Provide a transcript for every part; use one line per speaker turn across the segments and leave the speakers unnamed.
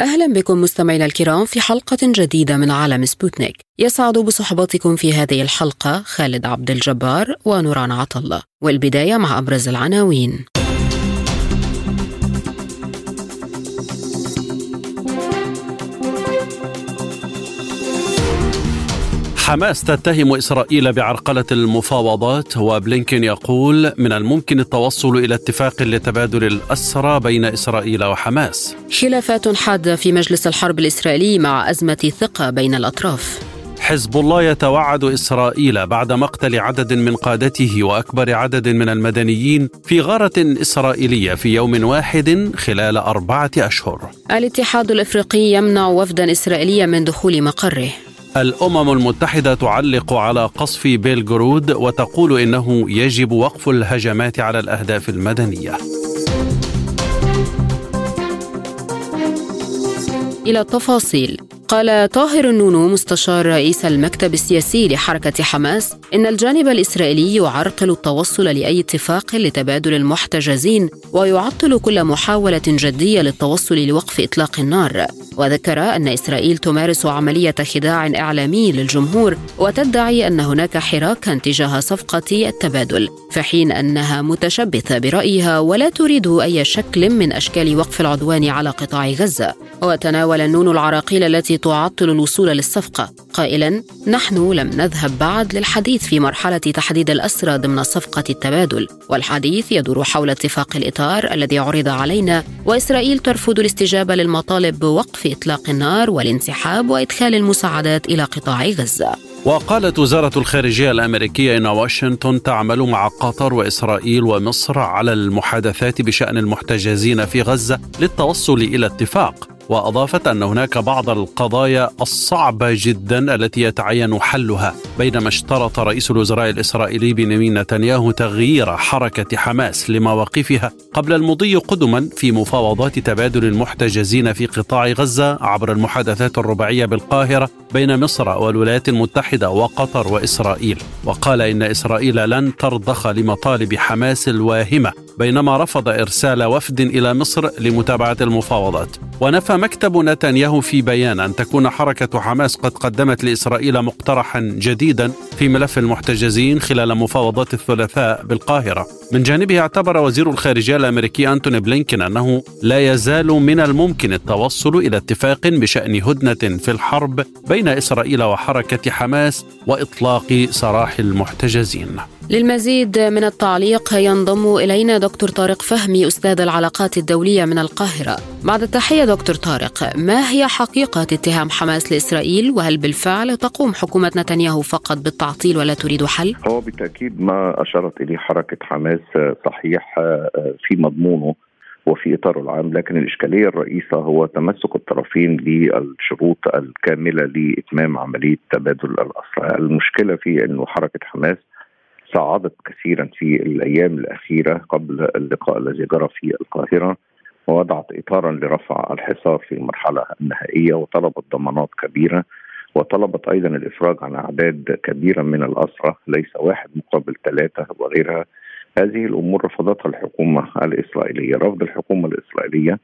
أهلا بكم مستمعينا الكرام في حلقة جديدة من عالم سبوتنيك. يسعد بصحبتكم في هذه الحلقة خالد عبد الجبار ونوران عطلة والبداية مع أبرز العناوين.
حماس تتهم إسرائيل بعرقلة المفاوضات وبلينكين يقول من الممكن التوصل إلى اتفاق لتبادل الأسرى بين إسرائيل وحماس.
خلافات حادة في مجلس الحرب الإسرائيلي مع أزمة ثقة بين الأطراف.
حزب الله يتوعد إسرائيل بعد مقتل عدد من قادته وأكبر عدد من المدنيين في غارة إسرائيلية في يوم واحد خلال أربعة أشهر.
الاتحاد الإفريقي يمنع وفدا اسرائيليا من دخول مقره.
الأمم المتحدة تعلق على قصف بيلغرود وتقول إنه يجب وقف الهجمات على الأهداف المدنية.
إلى التفاصيل. قال طاهر النونو مستشار رئيس المكتب السياسي لحركة حماس إن الجانب الإسرائيلي يعرقل التوصل لأي اتفاق لتبادل المحتجزين ويعطل كل محاولة جدية للتوصل لوقف إطلاق النار. وذكر أن إسرائيل تمارس عملية خداع إعلامي للجمهور وتدعي أن هناك حراكا تجاه صفقة التبادل في حين أنها متشبثة برأيها ولا تريد أي شكل من أشكال وقف العدوان على قطاع غزة. وتناول النون العراقيل التي تعطل الوصول للصفقة. قائلا نحن لم نذهب بعد للحديث في مرحلة تحديد الأسرى ضمن صفقة التبادل. والحديث يدور حول اتفاق الإطار الذي عرض علينا وإسرائيل ترفض الاستجابة للمطالب بوقف إطلاق النار والانسحاب وإدخال المساعدات إلى قطاع غزة.
وقالت وزارة الخارجية الأمريكية إن واشنطن تعمل مع قطر وإسرائيل ومصر على المحادثات بشأن المحتجزين في غزة للتوصل إلى اتفاق. وأضافت أن هناك بعض القضايا الصعبة جدا التي يتعين حلها بينما اشترط رئيس الوزراء الإسرائيلي بنيامين نتنياهو تغيير حركة حماس لمواقفها قبل المضي قدما في مفاوضات تبادل المحتجزين في قطاع غزة عبر المحادثات الرباعية بالقاهرة بين مصر والولايات المتحدة وقطر وإسرائيل. وقال إن إسرائيل لن ترضخ لمطالب حماس الواهمة. بينما رفض إرسال وفد إلى مصر لمتابعة المفاوضات. ونفى مكتب نتنياهو في بيان أن تكون حركة حماس قد قدمت لإسرائيل مقترحا جديدا في ملف المحتجزين خلال مفاوضات الثلاثاء بالقاهرة. من جانبه اعتبر وزير الخارجية الأمريكي أنتوني بلينكين أنه لا يزال من الممكن التوصل إلى اتفاق بشأن هدنة في الحرب بين إسرائيل وحركة حماس وإطلاق سراح المحتجزين.
للمزيد من التعليق ينضم إلينا دكتور طارق فهمي أستاذ العلاقات الدولية من القاهرة. بعد التحية دكتور طارق ما هي حقيقة اتهام حماس لإسرائيل؟ وهل بالفعل تقوم حكومة نتنياهو فقط بالتعطيل ولا تريد حل؟
هو بالتأكيد ما أشارت إليه حركة حماس صحيح في مضمونه وفي إطاره العام لكن الإشكالية الرئيسة هو تمسك الطرفين بالشروط الكاملة لإتمام عملية تبادل الاسرى، المشكلة في إنه حركة حماس صعدت كثيرا في الأيام الأخيرة قبل اللقاء الذي جرى في القاهرة ووضعت اطارا لرفع الحصار في المرحله النهائيه وطلبت ضمانات كبيرة وطلبت أيضا الإفراج عن أعداد كبيرة من الاسرى ليس واحد مقابل ثلاثة وغيرها. هذه الأمور رفضتها الحكومة الإسرائيلية، رفض الحكومة الإسرائيلية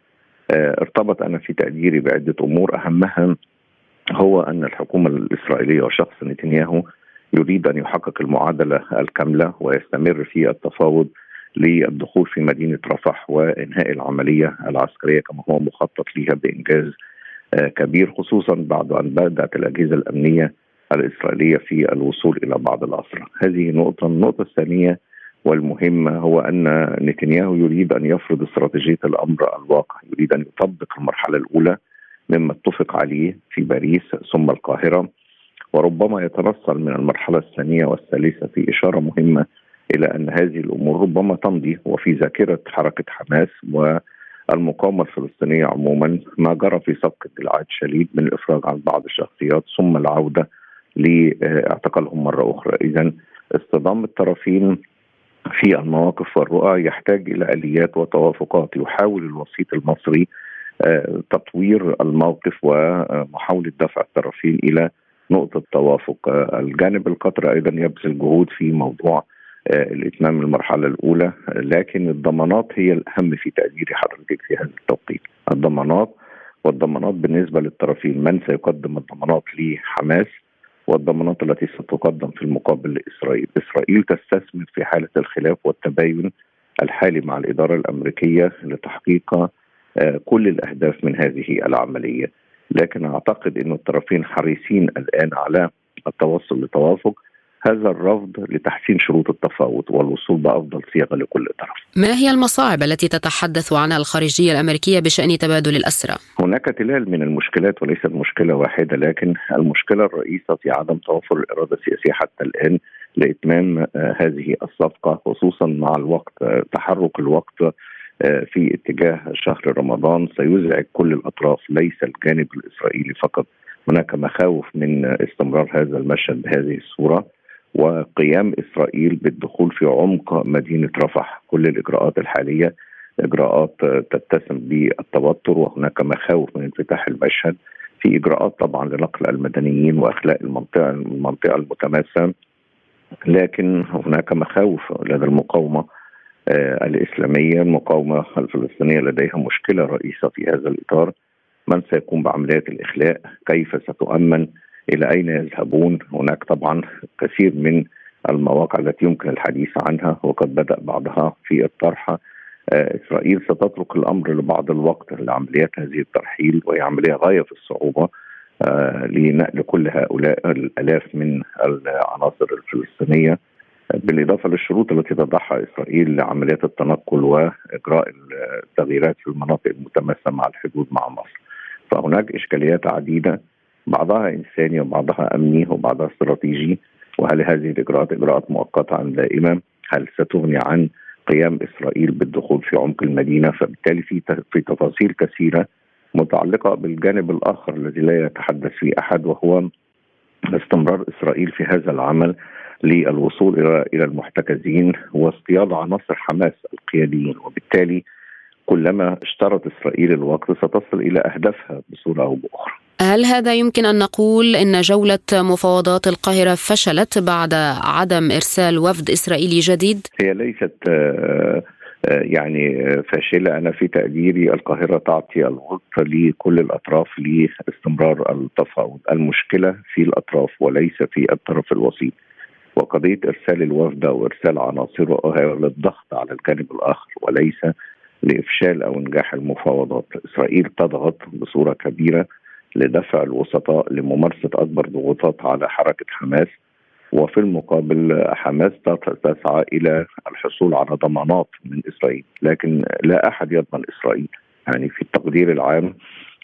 ارتبط أنا في تقديري بعدة أمور. أهمها هو أن الحكومة الإسرائيلية وشخص نتنياهو يريد أن يحقق المعادلة الكاملة ويستمر في التفاوض للدخول في مدينة رفح وإنهاء العملية العسكرية كما هو مخطط لها بإنجاز كبير خصوصا بعد أن بدأت الأجهزة الأمنية الإسرائيلية في الوصول إلى بعض الأسرى. هذه نقطة، النقطة الثانية والمهمه هو أن نتنياهو يريد أن يفرض استراتيجية الأمر الواقع، يريد أن يطبق المرحلة الأولى مما اتفق عليه في باريس ثم القاهرة وربما يتنصل من المرحلة الثانية والثالثة في إشارة مهمة إلى أن هذه الأمور ربما تمضي وفي ذاكرة حركة حماس والمقاومة الفلسطينية عموما ما جرى في صفقه جلعاد شليد من الافراج عن بعض الشخصيات ثم العودة لاعتقالهم مرة أخرى. اذا اصطدام الطرفين في المواقف والرؤى يحتاج إلى آليات وتوافقات. يحاول الوسيط المصري آه، تطوير الموقف ومحاولة دفع الطرفين إلى نقطة توافق. آه، الجانب القطري أيضا يبذل جهود في موضوع آه، الإتمام المرحلة الأولى لكن الضمانات هي الأهم في تقديري حضرتك في هذا التوقيت. الضمانات والضمانات بالنسبة للطرفين من سيقدم الضمانات لحماس؟ والضمانات التي ستقدم في المقابل لإسرائيل، إسرائيل تستثمر في حالة الخلاف والتباين الحالي مع الإدارة الأمريكية لتحقيق آه، كل الأهداف من هذه العملية، لكن أعتقد إن الطرفين حريصين الآن على التوصل لتوافق. هذا الرفض لتحسين شروط التفاوض والوصول بأفضل صيغه لكل طرف.
ما هي المصاعب التي تتحدث عنها الخارجية الأمريكية بشأن تبادل الأسرى؟
هناك تلال من المشكلات وليست مشكلة واحدة لكن المشكلة الرئيسة في عدم توفر الإرادة السياسية حتى الآن لإتمام آه، هذه الصفقة خصوصا مع الوقت آه، تحرك الوقت آه، في اتجاه شهر رمضان سيزعج كل الأطراف ليس الجانب الإسرائيلي فقط هناك مخاوف من استمرار هذا المشهد بهذه الصورة وقيام إسرائيل بالدخول في عمق مدينة رفح. كل الإجراءات الحالية إجراءات تتسم بالتوتر وهناك مخاوف من انفتاح المشهد. في إجراءات طبعا لنقل المدنيين وأخلاء المنطقة المنطقة المتماسة. لكن هناك مخاوف لدى المقاومة آه الإسلامية. المقاومة الفلسطينية لديها مشكلة رئيسة في هذا الإطار. من سيقوم بعمليات الإخلاء؟ كيف ستؤمن؟ إلى أين يذهبون؟ هناك طبعا كثير من المواقع التي يمكن الحديث عنها وقد بدأ بعضها في الطرح. آه، إسرائيل ستترك الأمر لبعض الوقت لعمليات هذه الترحيل وهي عملية غاية في الصعوبة آه، لنقل كل هؤلاء الألاف من العناصر الفلسطينية. بالإضافة للشروط التي تضعها إسرائيل لعمليات التنقل وإجراء التغييرات في المناطق المتماسة مع الحدود مع مصر. فهناك إشكاليات عديدة بعضها إنساني وبعضها أمني وبعضها استراتيجي وهل هذه الإجراءات إجراءات مؤقتة أم دائمه؟ هل ستغني عن قيام إسرائيل بالدخول في عمق المدينة فبالتالي في في تفاصيل كثيرة متعلقة بالجانب الآخر الذي لا يتحدث فيه أحد وهو استمرار إسرائيل في هذا العمل للوصول إلى إلى المحتجزين واصطياد عناصر حماس القياديين وبالتالي كلما اشترط إسرائيل الوقت ستصل إلى أهدافها بصورة أو بأخرى.
هل هذا يمكن أن نقول إن جولة مفاوضات القاهرة فشلت بعد عدم إرسال وفد إسرائيلي جديد؟
هي ليست آه، آه، يعني فاشلة أنا في تقديري القاهرة تعطي الوقت لكل الأطراف لاستمرار التفاوض، المشكلة في الأطراف وليس في الطرف الوسيط. وقضية إرسال الوفد أو ارسال عناصره هي للضغط على الجانب الآخر وليس لإفشال أو انجاح المفاوضات، إسرائيل تضغط بصورة كبيرة لدفع الوسطاء لممارسة أكبر ضغوطات على حركة حماس وفي المقابل حماس تسعى إلى الحصول على ضمانات من إسرائيل، لكن لا أحد يضمن إسرائيل، يعني في التقدير العام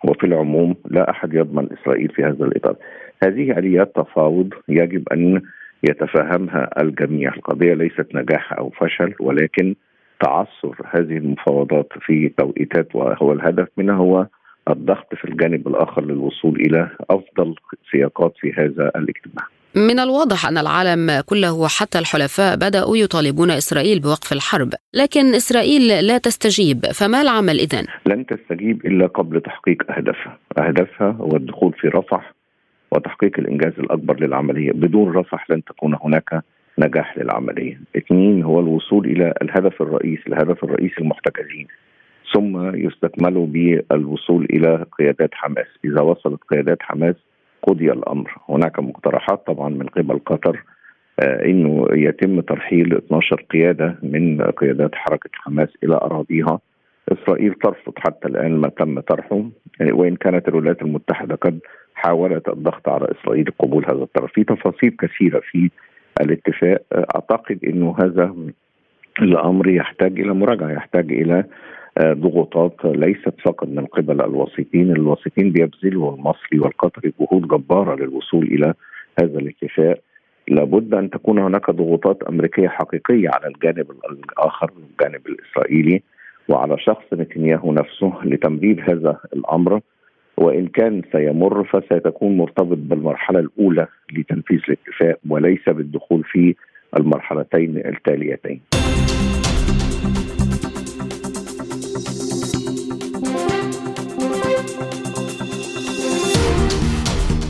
وفي العموم لا أحد يضمن إسرائيل في هذا الإطار. هذه آليات تفاوض يجب أن يتفهمها الجميع، القضية ليست نجاح أو فشل ولكن تعثر هذه المفاوضات في توقيتات وهو الهدف منها هو الضغط في الجانب الآخر للوصول إلى أفضل سياقات في هذا الاجتماع.
من الواضح أن العالم كله حتى الحلفاء بدأوا يطالبون إسرائيل بوقف الحرب، لكن إسرائيل لا تستجيب، فما العمل اذا؟
لن تستجيب إلا قبل تحقيق أهدافها، أهدافها هو الدخول في رفح وتحقيق الإنجاز الأكبر للعملية، بدون رفح لن تكون هناك نجاح للعملية. اثنين هو الوصول إلى الهدف الرئيسي، الهدف الرئيسي المحتجزين. ثم يستكمل بالوصول إلى قيادات حماس، إذا وصلت قيادات حماس قضي الأمر، هناك مقترحات طبعا من قبل قطر آه إنه يتم ترحيل 12 قيادة من قيادات حركة حماس إلى أراضيها. إسرائيل ترفض حتى الآن ما تم طرحه. يعني وإن كانت الولايات المتحدة قد حاولت الضغط على إسرائيل قبول هذا الطرف، في تفاصيل كثيرة في الاتفاق. أعتقد إنه هذا الأمر يحتاج إلى مراجعة يحتاج إلى ضغوطات ليست فقط من قبل الوسيطين، الوسيطين بيبذلوا المصري والقطري جهود جبارة للوصول إلى هذا الاتفاق، لابد أن تكون هناك ضغوطات أمريكية حقيقية على الجانب الآخر الجانب الإسرائيلي وعلى شخص نتنياهو نفسه لتمديد هذا الأمر وإن كان سيمر فسيكون مرتبط بالمرحلة الأولى لتنفيذ الاتفاق وليس بالدخول في المرحلتين التاليتين.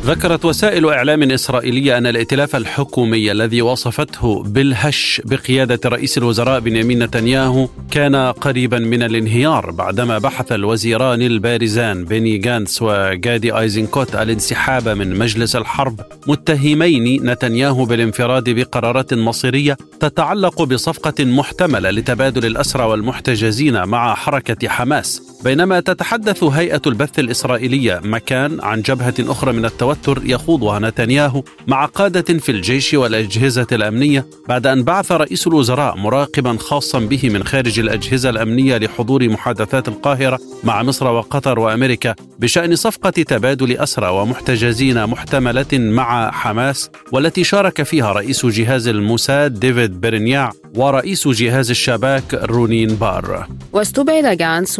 ذكرت وسائل إعلام إسرائيلية أن الائتلاف الحكومي الذي وصفته بالهش بقيادة رئيس الوزراء بنيامين نتنياهو كان قريبا من الانهيار بعدما بحث الوزيران البارزان بيني جانتس وجادي آيزنكوت الانسحاب من مجلس الحرب متهمين نتنياهو بالانفراد بقرارات مصيرية تتعلق بصفقة محتملة لتبادل الأسرى والمحتجزين مع حركة حماس. بينما تتحدث هيئة البث الإسرائيلية مكان عن جبهة أخرى من التوتر يخوضها نتنياهو مع قادة في الجيش والأجهزة الأمنية بعد أن بعث رئيس الوزراء مراقبا خاصا به من خارج الأجهزة الأمنية لحضور محادثات القاهرة مع مصر وقطر وأمريكا بشأن صفقة تبادل أسرى ومحتجزين محتملة مع حماس والتي شارك فيها رئيس جهاز الموساد ديفيد برينياع ورئيس جهاز الشباك رونين بار.
واستبعد جانس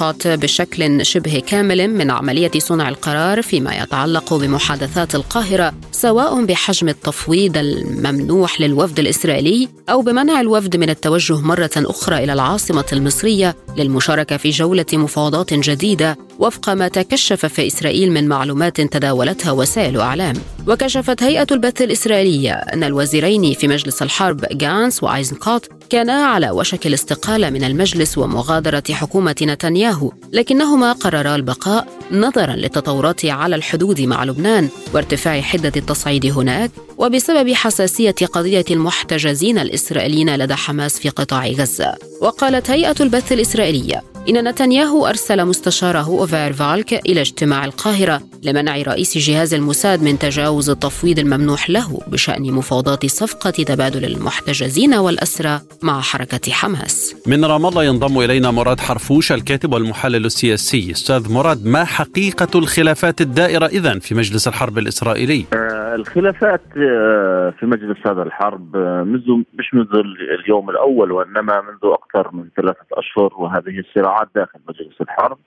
وآيزنقوت بشكل شبه كامل من عملية صنع القرار فيما يتعلق بمحادثات القاهرة سواء بحجم التفويض الممنوح للوفد الإسرائيلي أو بمنع الوفد من التوجه مرة أخرى إلى العاصمة المصرية للمشاركة في جولة مفاوضات جديدة. وفق ما تكشف في إسرائيل من معلومات تداولتها وسائل أعلام. وكشفت هيئة البث الإسرائيلية أن الوزيرين في مجلس الحرب جانس وآيزنكوت كانا على وشك الاستقالة من المجلس ومغادرة حكومة نتنياهو لكنهما قررا البقاء نظرا للتطورات على الحدود مع لبنان وارتفاع حدة التصعيد هناك وبسبب حساسية قضية المحتجزين الإسرائيليين لدى حماس في قطاع غزة. وقالت هيئة البث الإسرائيلية إن نتنياهو أرسل مستشاره أوفير فالك إلى اجتماع القاهرة لمنع رئيس جهاز الموساد من تجاوز التفويض الممنوح له بشأن مفاوضات صفقة تبادل المحتجزين والأسرى مع حركة حماس
من رام الله ينضم إلينا مراد حرفوش الكاتب والمحلل السياسي أستاذ مراد ما حقيقة الخلافات الدائرة إذن في مجلس الحرب الإسرائيلي؟
آه الخلافات آه في مجلس هذا الحرب آه منذ مش منذ اليوم الأول وإنما منذ أكثر من ثلاثة أشهر وهذه الصراعات داخل مجلس الحرب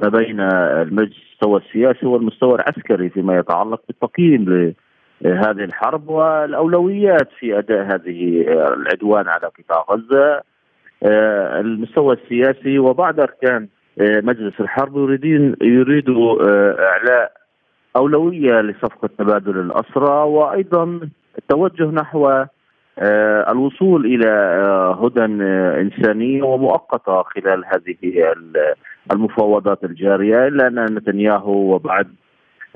ما بين المستوى السياسي والمستوى العسكري فيما يتعلق بالتقييم لهذه الحرب والأولويات في أداء هذه العدوان على قطاع غزة. المستوى السياسي وبعض أركان مجلس الحرب يريدين يريدوا إعلاء اولويه لصفقة تبادل الأسرى وأيضا التوجه نحو الوصول إلى هدى إنسانية ومؤقتة خلال هذه المفاوضات الجارية. إلا أن نتنياهو وبعد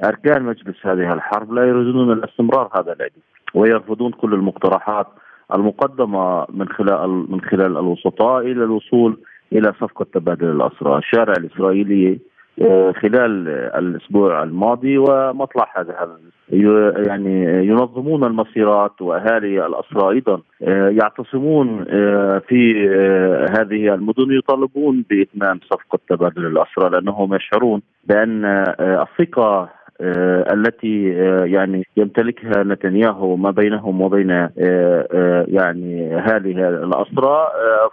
أركان مجلس هذه الحرب لا يريدون الاستمرار هذا العدو ويرفضون كل المقترحات المقدمة من خلال من خلال الوسطاء إلى الوصول إلى صفقة تبادل الأسرى، الشارع الإسرائيلي خلال الأسبوع الماضي ومطلع هذا. يعني ينظمون المسيرات وأهالي الاسرى أيضا يعتصمون في هذه المدن يطالبون بإتمام صفقة تبادل الاسرى لأنهم يشعرون بأن الثقة التي يعني يمتلكها نتنياهو ما بينهم وبين يعني هذه الأسرى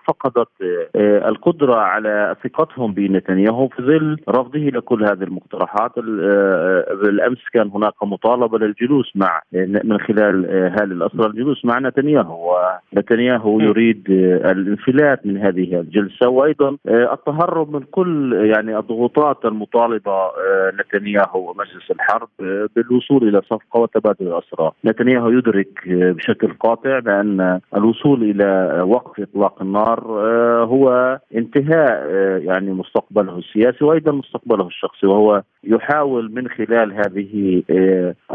فقدت القدرة على ثقتهم بنتنياهو في ظل رفضه لكل هذه المقترحات. بالأمس كان هناك مطالبة للجلوس مع من خلال هذه الأسرى الجلوس مع نتنياهو. ونتنياهو يريد الانفلات من هذه الجلسة. وأيضا التهرب من كل يعني الضغوطات المطالبة نتنياهو ومجلس الحرب بالوصول إلى صفقة وتبادل الاسرى، نتنياهو يدرك بشكل قاطع بأن الوصول إلى وقف إطلاق النار هو انتهاء يعني مستقبله السياسي وأيضا مستقبله الشخصي وهو يحاول من خلال هذه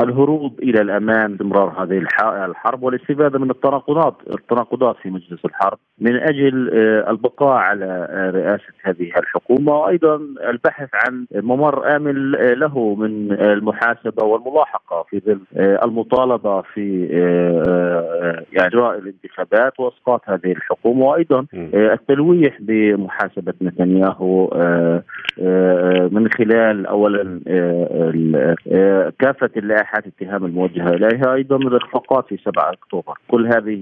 الهروب إلى الامام استمرار هذه الحرب والاستفادة من التناقضات التناقضات في مجلس الحرب من أجل البقاء على رئاسة هذه الحكومة وأيضا البحث عن ممر آمن له من المحاسبة والملاحقة في ظل المطالبة في اجراء الانتخابات وإسقاط هذه الحكومة. وأيضا التلويح بمحاسبة نتنياهو من خلال اولا كافة اللائحات الاتهام الموجهة إليها. أيضا الاخفاقات في 7 أكتوبر. كل هذه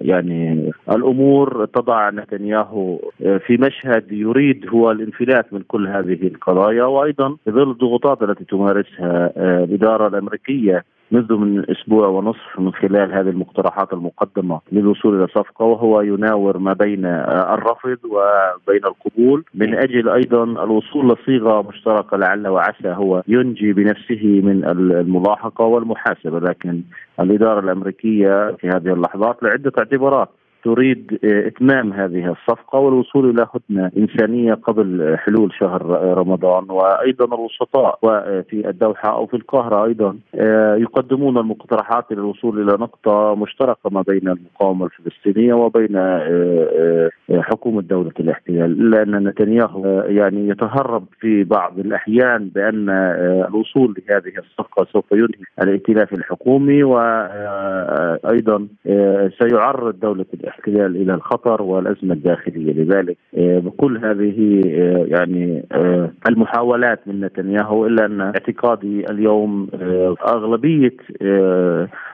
يعني الأمور تضع نتنياهو في مشهد يريد هو الانفلات من كل هذه القضايا. وأيضا في ظل الضغوطات التي تمارسها الإدارة الأمريكية منذ من أسبوع ونصف من خلال هذه المقترحات المقدمة للوصول إلى صفقة وهو يناور ما بين الرفض وبين القبول. من أجل أيضا الوصول لصيغة مشتركة لعل وعسى هو ينجي بنفسه من الملاحقة والمحاسبة. لكن الإدارة الأمريكية في هذه اللحظات لعدة اعتبارات. تريد إتمام هذه الصفقة والوصول إلى هدنه إنسانية قبل حلول شهر رمضان وأيضا الوسطاء في الدوحة أو في القاهرة أيضا يقدمون المقترحات للوصول إلى نقطة مشتركة ما بين المقاومة الفلسطينية وبين حكومة دولة الاحتلال الا ان نتنياهو يعني يتهرب في بعض الأحيان بأن الوصول لهذه الصفقة سوف ينهي الائتلاف الحكومي وأيضا سيعرض دولة الاحتلال. الاحتلال إلى الخطر والأزمة الداخلية. لذلك بكل هذه يعني المحاولات من نتنياهو إلا أن اعتقادي اليوم أغلبية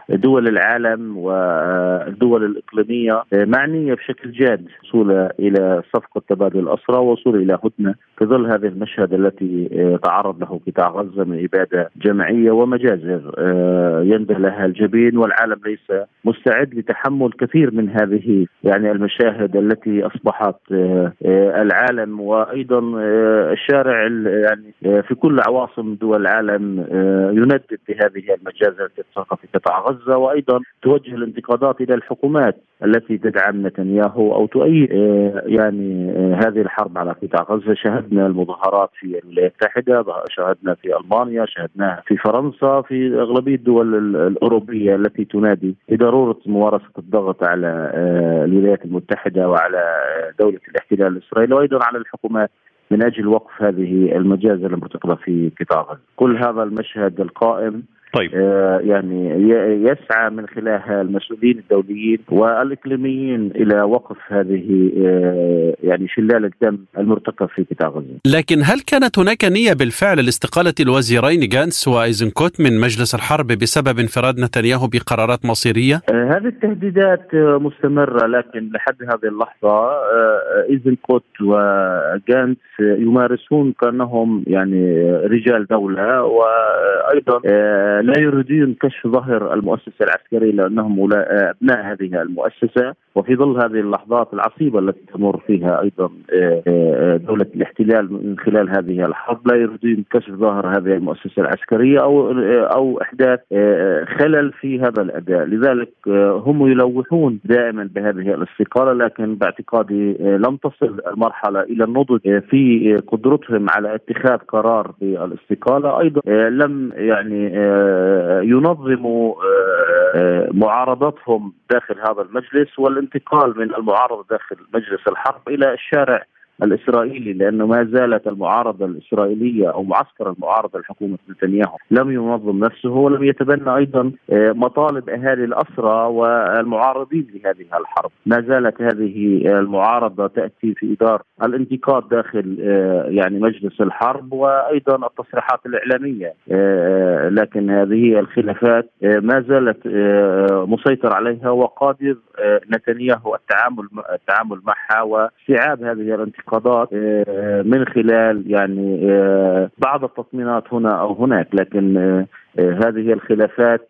دول العالم والدول الإقليمية معنية بشكل جاد وصول إلى صفقة تبادل الاسرى ووصول إلى هدنة في ظل هذا المشهد التي تعرض له قطاع غزة من إبادة جماعية ومجازر ينبه لها الجبين والعالم ليس مستعد لتحمل كثير من هذه يعني المشاهد التي أصبحت العالم وأيضا الشارع يعني في كل عواصم دول العالم يندد بهذه المجازر التي في قطاع غزة وأيضا توجه الانتقادات إلى الحكومات التي تدعم نتنياهو أو تؤيد يعني هذه الحرب على قطاع غزة. شهدنا المظاهرات في الولايات المتحدة شاهدنا في ألمانيا شاهدناها في فرنسا في أغلبية الدول الأوروبية التي تنادي بضرورة ممارسة الضغط على الولايات المتحدة وعلى دولة الاحتلال الإسرائيلي وأيضا على الحكومات من أجل وقف هذه المجازر المرتكبه في قطاع غزة. كل هذا المشهد القائم طيب آه يعني يسعى من خلالها المسؤولين الدوليين والإقليميين إلى وقف هذه آه يعني شلال الدم المرتكب في قطاع غزة.
لكن هل كانت هناك نية بالفعل لاستقالة الوزيرين جانس وإيزنكوت من مجلس الحرب بسبب انفراد نتنياهو بقرارات مصيرية؟
آه هذه التهديدات مستمرة لكن لحد هذه اللحظة إيزنكوت وجانس يمارسون كأنهم يعني رجال دولة وأيضا لا يريدون كشف ظهر المؤسسة العسكرية لأنهم أبناء هذه المؤسسة. وفي ظل هذه اللحظات العصيبة التي تمر فيها أيضا دولة الاحتلال من خلال هذه الحرب لا يريدون كشف ظهر هذه المؤسسة العسكرية أو أو إحداث خلل في هذا الأداء، لذلك هم يلوحون دائما بهذه الاستقالة لكن باعتقادي لم تصل المرحلة إلى النضج في قدرتهم على اتخاذ قرار بالاستقالة، أيضا لم يعني ينظموا معارضتهم داخل هذا المجلس والانتقال من المعارضة داخل مجلس الحرب إلى الشارع الإسرائيلي لأنه ما زالت المعارضة الإسرائيلية أو معسكر المعارضة لحكومة نتنياهو لم ينظم نفسه ولم يتبنى أيضا مطالب إهالي الأسرى والمعارضين لهذه الحرب، ما زالت هذه المعارضة تأتي في اطار الانتقاد داخل يعني مجلس الحرب وأيضا التصريحات الإعلامية لكن هذه الخلافات ما زالت مسيطر عليها وقادر نتنياهو التعامل التعامل معها واستيعاب هذه الانتقادات من خلال يعني بعض التطمينات هنا أو هناك لكن هذه الخلافات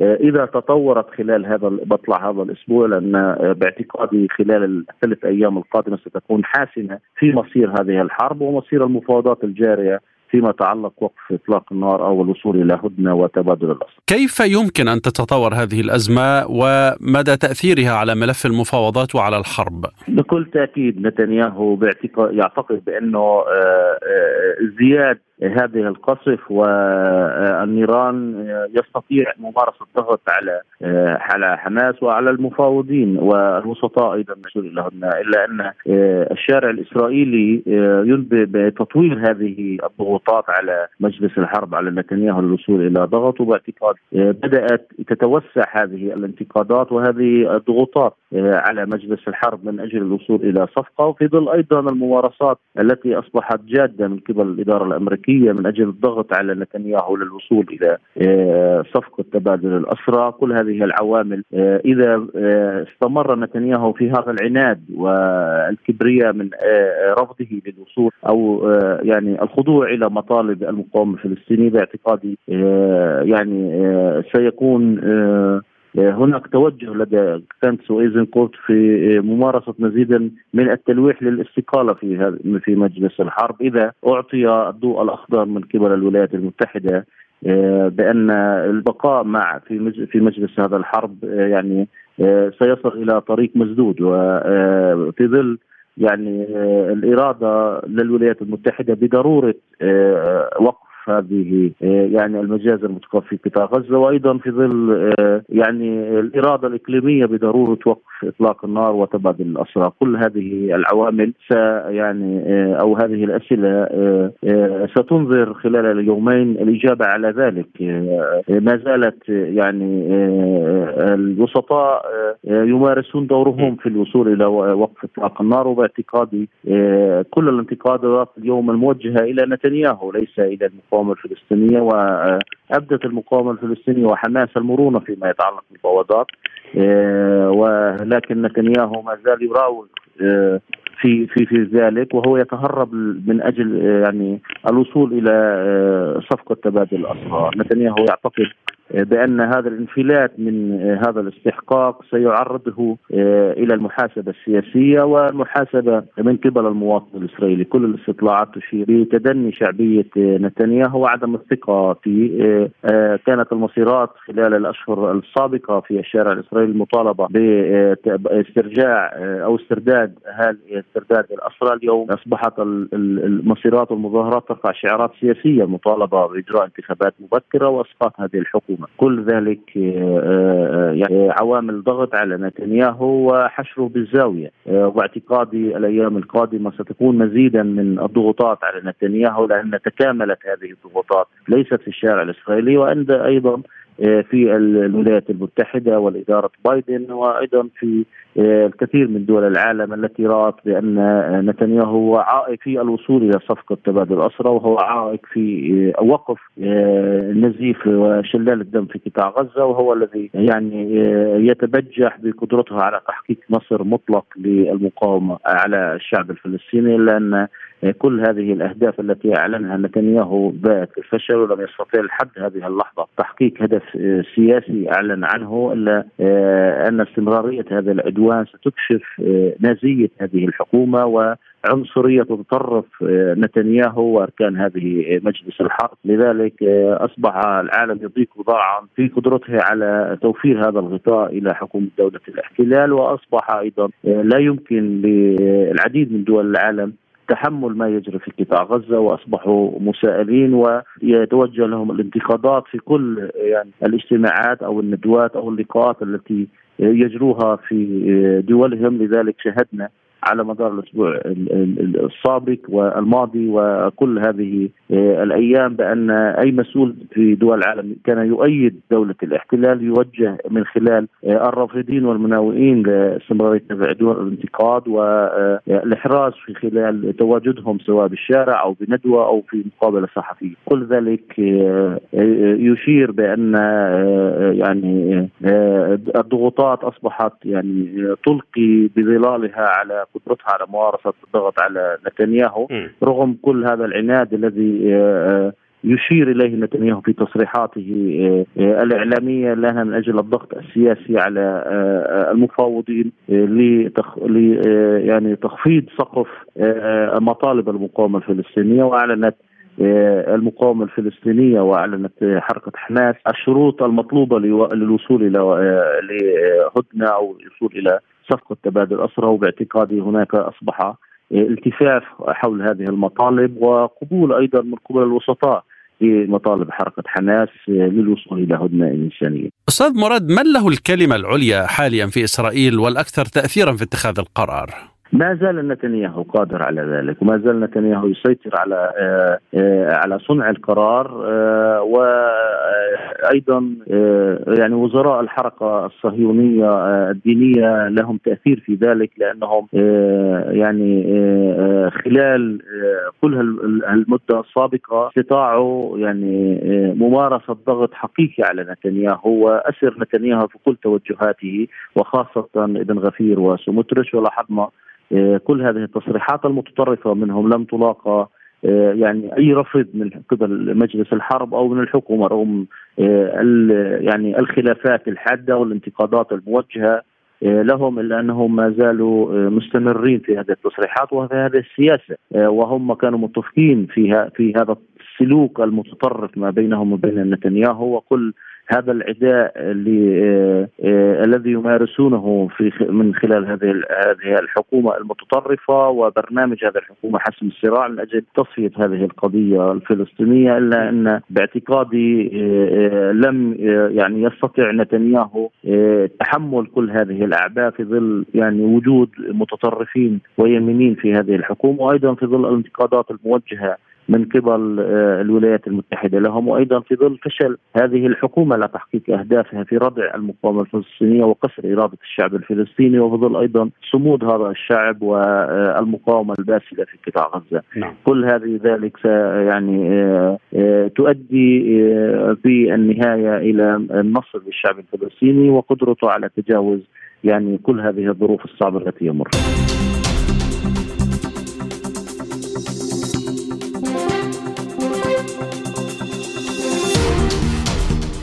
إذا تطورت خلال هذا مطلع هذا الأسبوع لأن باعتقادي خلال الثلاث أيام القادمة ستكون حاسمة في مصير هذه الحرب ومصير المفاوضات الجارية فيما يتعلق وقف إطلاق النار أو الوصول إلى هدنة وتبادل الاسرى.
كيف يمكن أن تتطور هذه الأزمة ومدى تأثيرها على ملف المفاوضات وعلى الحرب؟
بكل تأكيد نتنياهو يعتقد بأنه ازدياد هذه القصف والنيران يستطيع ممارسة الضغط على على حماس وعلى المفاوضين والوسطاء أيضا مسؤول لهن إلا أن الشارع الإسرائيلي ينبئ بتطوير هذه الضغوطات على مجلس الحرب على نتنياهو للوصول إلى ضغط وباعتقاد بدأت تتوسع هذه الانتقادات وهذه الضغوطات على مجلس الحرب من أجل الوصول إلى صفقة وفي ظل أيضا الممارسات التي أصبحت جادة من قبل الإدارة الأمريكية الامريكيه من أجل الضغط على نتنياهو للوصول إلى صفقة تبادل الأسرى، كل هذه العوامل إذا استمر نتنياهو في هذا العناد والكبرياء من رفضه للوصول أو يعني الخضوع إلى مطالب المقاومة الفلسطينية باعتقادي يعني سيكون هناك توجه لدى كانتس وايزنكوت في ممارسة مزيدا من التلويح للاستقالة في في مجلس الحرب إذا أعطي الضوء الأخضر من قبل الولايات المتحدة آه، بأن البقاء مع في في مجلس هذا الحرب آه، يعني آه، سيصل إلى طريق مسدود وفي ظل يعني الإرادة للولايات المتحدة بضرورة وقف هذه آه، يعني المجازر المتوقف في قطاع غزة وأيضا في ظل آه، يعني الإرادة الإقليمية بضرورة وقف إطلاق النار وتبادل الأسرى، كل هذه العوامل س يعني آه، أو هذه الأسئلة ستنظر خلال اليومين. الإجابة على ذلك ما زالت يعني الوسطاء يمارسون دورهم في الوصول إلى وقف إطلاق النار. وباعتقادي كل الانتقادات اليوم الموجهة إلى نتنياهو ليس إلى المقاومة. الفلسطينية وابدت المقاومة الفلسطينية وحماس المرونة فيما يتعلق بالمفاوضات آه، ولكن نتنياهو ما زال يراوغ آه، في في في ذلك وهو يتهرب من أجل آه، يعني الوصول إلى صفقة تبادل الاسرى، نتنياهو يعتقد بأن هذا الانفلات من هذا الاستحقاق سيعرضه آه، إلى المحاسبة السياسية والمحاسبة من قبل المواطن الإسرائيلي، كل الاستطلاعات تشير بتدني شعبية نتنياهو وعدم الثقة في آه، كانت المصيرات خلال الأشهر السابقة في الشارع الإسرائيلي المطالبة باسترجاع آه، أو استرداد استرداد الأسرى اليوم. أصبحت المصيرات والمظاهرات ترفع شعارات سياسية المطالبه بإجراء انتخابات مبكرة وإسقاط هذه الحكومة. الحكومة كل ذلك آه، آه، يعني عوامل ضغط على نتنياهو وحشره بالزاوية. آه، واعتقادي الأيام القادمة ستكون مزيدا من الضغوطات على نتنياهو لأن تكاملت هذه الضغوطات ليست في الشارع الإسرائيلي وعند أيضا في الولايات المتحدة والإدارة بايدن وأيضا في الكثير من دول العالم التي رأت بأن نتنياهو هو عائق في الوصول إلى صفقة تبادل الاسرى وهو عائق في وقف النزيف وشلال الدم في قطاع غزة وهو الذي يعني يتبجح بقدرته على تحقيق نصر مطلق للمقاومة على الشعب الفلسطيني لأن كل هذه الأهداف التي أعلنها نتنياهو باءت بالفشل ولم يستطيع لحد هذه اللحظة. تحقيق هدف سياسي أعلن عنه إلا أن استمرارية هذا العدوان ستكشف نازيه هذه الحكومة و عنصرية تتطرف نتنياهو وأركان هذه مجلس الحرب. لذلك أصبح العالم يضيق ضاعا في قدرته على توفير هذا الغطاء إلى حكومة دولة الاحتلال وأصبح أيضا لا يمكن للعديد من دول العالم تحمل ما يجري في قطاع غزة وأصبحوا مسائلين ويتوجه لهم الانتقادات في كل يعني الاجتماعات أو الندوات أو اللقاءات التي يجروها في دولهم. لذلك شهدنا على مدار الأسبوع السابق والماضي وكل هذه آه، الأيام بأن أي مسؤول في دول العالم كان يؤيد دولة الاحتلال يوجه من خلال آه، الرافضين والمناوئين لاستمراريه الانتقاد والاحراج في خلال تواجدهم سواء بالشارع أو بندوة أو في مقابلة صحفية، كل ذلك آه، يشير بأن يعني الضغوطات أصبحت يعني تلقي بظلالها على قدرتها على ممارسة الضغط على نتنياهو رغم كل هذا العناد الذي آه، آه، يشير إليه نتنياهو في تصريحاته آه، الإعلامية لها من أجل الضغط السياسي على المفاوضين لتخ... ل يعني تخفيض سقف مطالب المقاومة الفلسطينية وأعلنت المقاومة الفلسطينية وأعلنت حركة حماس الشروط المطلوبة للوصول إلى لهدنة أو الوصول إلى صفقه تبادل اسرى وباعتقادي هناك أصبح التفاف حول هذه المطالب وقبول أيضا من قبل الوسطاء لمطالب حركة حماس للوصول إلى هدنة إنسانية.
أستاذ مراد من له الكلمة العليا حاليا في إسرائيل والأكثر تاثيرا في اتخاذ القرار؟
ما زال نتنياهو قادر على ذلك وما زال نتنياهو يسيطر على آه، آه، على صنع القرار آه، أيضا يعني وزراء الحركة الصهيونية الدينية لهم تأثير في ذلك لأنهم يعني خلال كل المدة السابقة استطاعوا يعني ممارسة ضغط حقيقي على نتنياهو وأسر نتنياهو في كل توجهاته وخاصة ابن غفير وسموتريش ولاحظنا كل هذه التصريحات المتطرفة منهم لم تلاقى آه، يعني أي رفض من قبل مجلس الحرب أو من الحكومة رغم آه، يعني الخلافات الحادة والانتقادات الموجهة آه، لهم إلا أنهم ما زالوا مستمرين في هذه التصريحات وفي هذه السياسة وهم كانوا متفقين فيها في هذا السلوك المتطرف ما بينهم وبين نتنياهو وكل هذا العداء اللي آه، آه، الذي يمارسونه في من خلال هذه هذه الحكومة المتطرفة وبرنامج هذه الحكومة حسم الصراع من أجل تصفية هذه القضية الفلسطينية إلا أن باعتقادي آه، لم يعني يستطع نتنياهو تحمل كل هذه الأعباء في ظل يعني وجود متطرفين ويمينيين في هذه الحكومة وأيضا في ظل الانتقادات الموجهة من قبل آه، الولايات المتحدة لهم وأيضا في ظل فشل هذه الحكومة لتحقيق أهدافها في ردع المقاومة الفلسطينية وقصر إرادة الشعب الفلسطيني وفي ظل أيضا صمود هذا الشعب والمقاومة الباسلة في قطاع غزة. نعم. كل هذه ذلك يعني آه، آه، تؤدي في النهاية إلى النصر للشعب الفلسطيني وقدرته على تجاوز يعني كل هذه الظروف الصعبة التي يمر.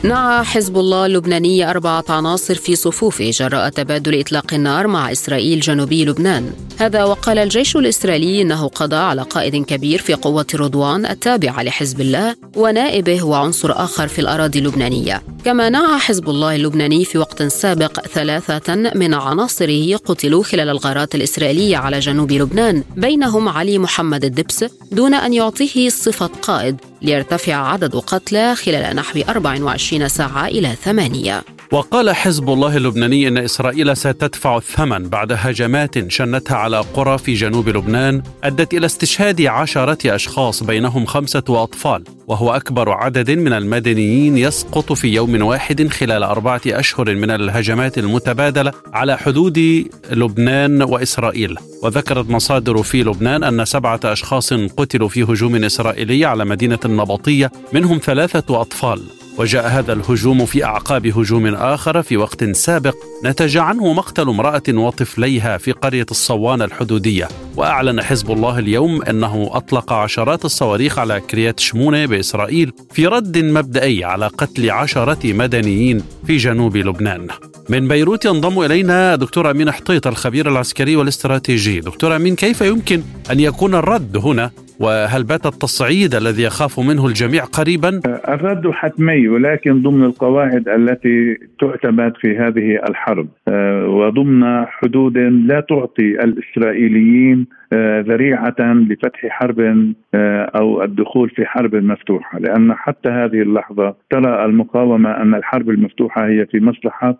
نعى حزب الله اللبناني أربعة عناصر في صفوفه جراء تبادل إطلاق النار مع إسرائيل جنوبي لبنان. هذا وقال الجيش الإسرائيلي إنه قضى على قائد كبير في قوة رضوان التابعة لحزب الله ونائبه وعنصر آخر في الأراضي اللبنانية. كما نعى حزب الله اللبناني في وقت سابق ثلاثة من عناصره قتلوا خلال الغارات الإسرائيلية على جنوب لبنان. بينهم علي محمد الدبس دون أن يعطيه صفة قائد. ليرتفع عدد قتلى خلال نحو 24 ساعة إلى ثمانية.
وقال حزب الله اللبناني إن إسرائيل ستدفع الثمن بعد هجمات شنتها على قرى في جنوب لبنان أدت إلى استشهاد عشرة أشخاص بينهم خمسة أطفال وهو أكبر عدد من المدنيين يسقط في يوم واحد خلال أربعة أشهر من الهجمات المتبادلة على حدود لبنان وإسرائيل. وذكرت مصادر في لبنان أن سبعة أشخاص قتلوا في هجوم إسرائيلي على مدينة النبطية منهم ثلاثة أطفال. وجاء هذا الهجوم في أعقاب هجوم آخر في وقت سابق نتج عنه مقتل امرأة وطفليها في قرية الصوان الحدودية وأعلن حزب الله اليوم أنه أطلق عشرات الصواريخ على كريات شمونة بإسرائيل في رد مبدئي على قتل عشرة مدنيين في جنوب لبنان. من بيروت ينضم إلينا دكتور أمين حطيط الخبير العسكري والاستراتيجي. دكتور أمين كيف يمكن أن يكون الرد هنا وهل بات التصعيد الذي يخاف منه الجميع قريبا؟
الرد حتمي ولكن ضمن القواعد التي تعتمد في هذه الحرب آه، وضمن حدود لا تعطي الإسرائيليين آه، ذريعة لفتح حرب آه، أو الدخول في حرب مفتوحة لأن حتى هذه اللحظة ترى المقاومة أن الحرب المفتوحة هي في مصلحة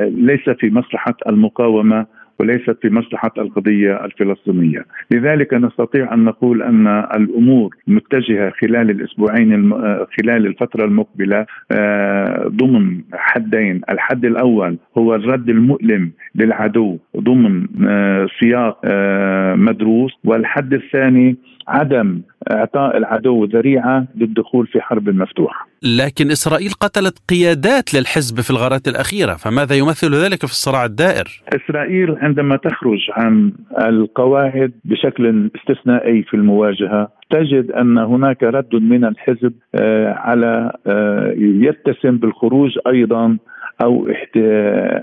ليس في مصلحة المقاومة وليست في مصلحة القضية الفلسطينية، لذلك نستطيع أن نقول أن الأمور متجهة خلال الأسبوعين الم... خلال الفترة المقبلة آه، ضمن حدين، الحد الأول هو الرد المؤلم للعدو ضمن آه، سياق آه، مدروس، والحد الثاني عدم إعطاء العدو ذريعة للدخول في حرب مفتوحه.
لكن إسرائيل قتلت قيادات للحزب في الغارات الأخيرة، فماذا يمثل ذلك في الصراع الدائر؟
إسرائيل عندما تخرج عن القواعد بشكل استثنائي في المواجهة تجد أن هناك رد من الحزب آه، على آه، يتسم بالخروج أيضا أو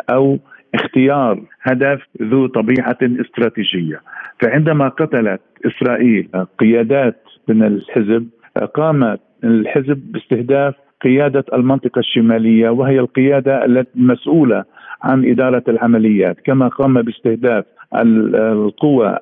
أو اختيار هدف ذو طبيعة استراتيجية فعندما قتلت إسرائيل قيادات من الحزب قامت الحزب باستهداف قيادة المنطقة الشمالية وهي القيادة المسؤوله عن إدارة العمليات كما قام باستهداف القوى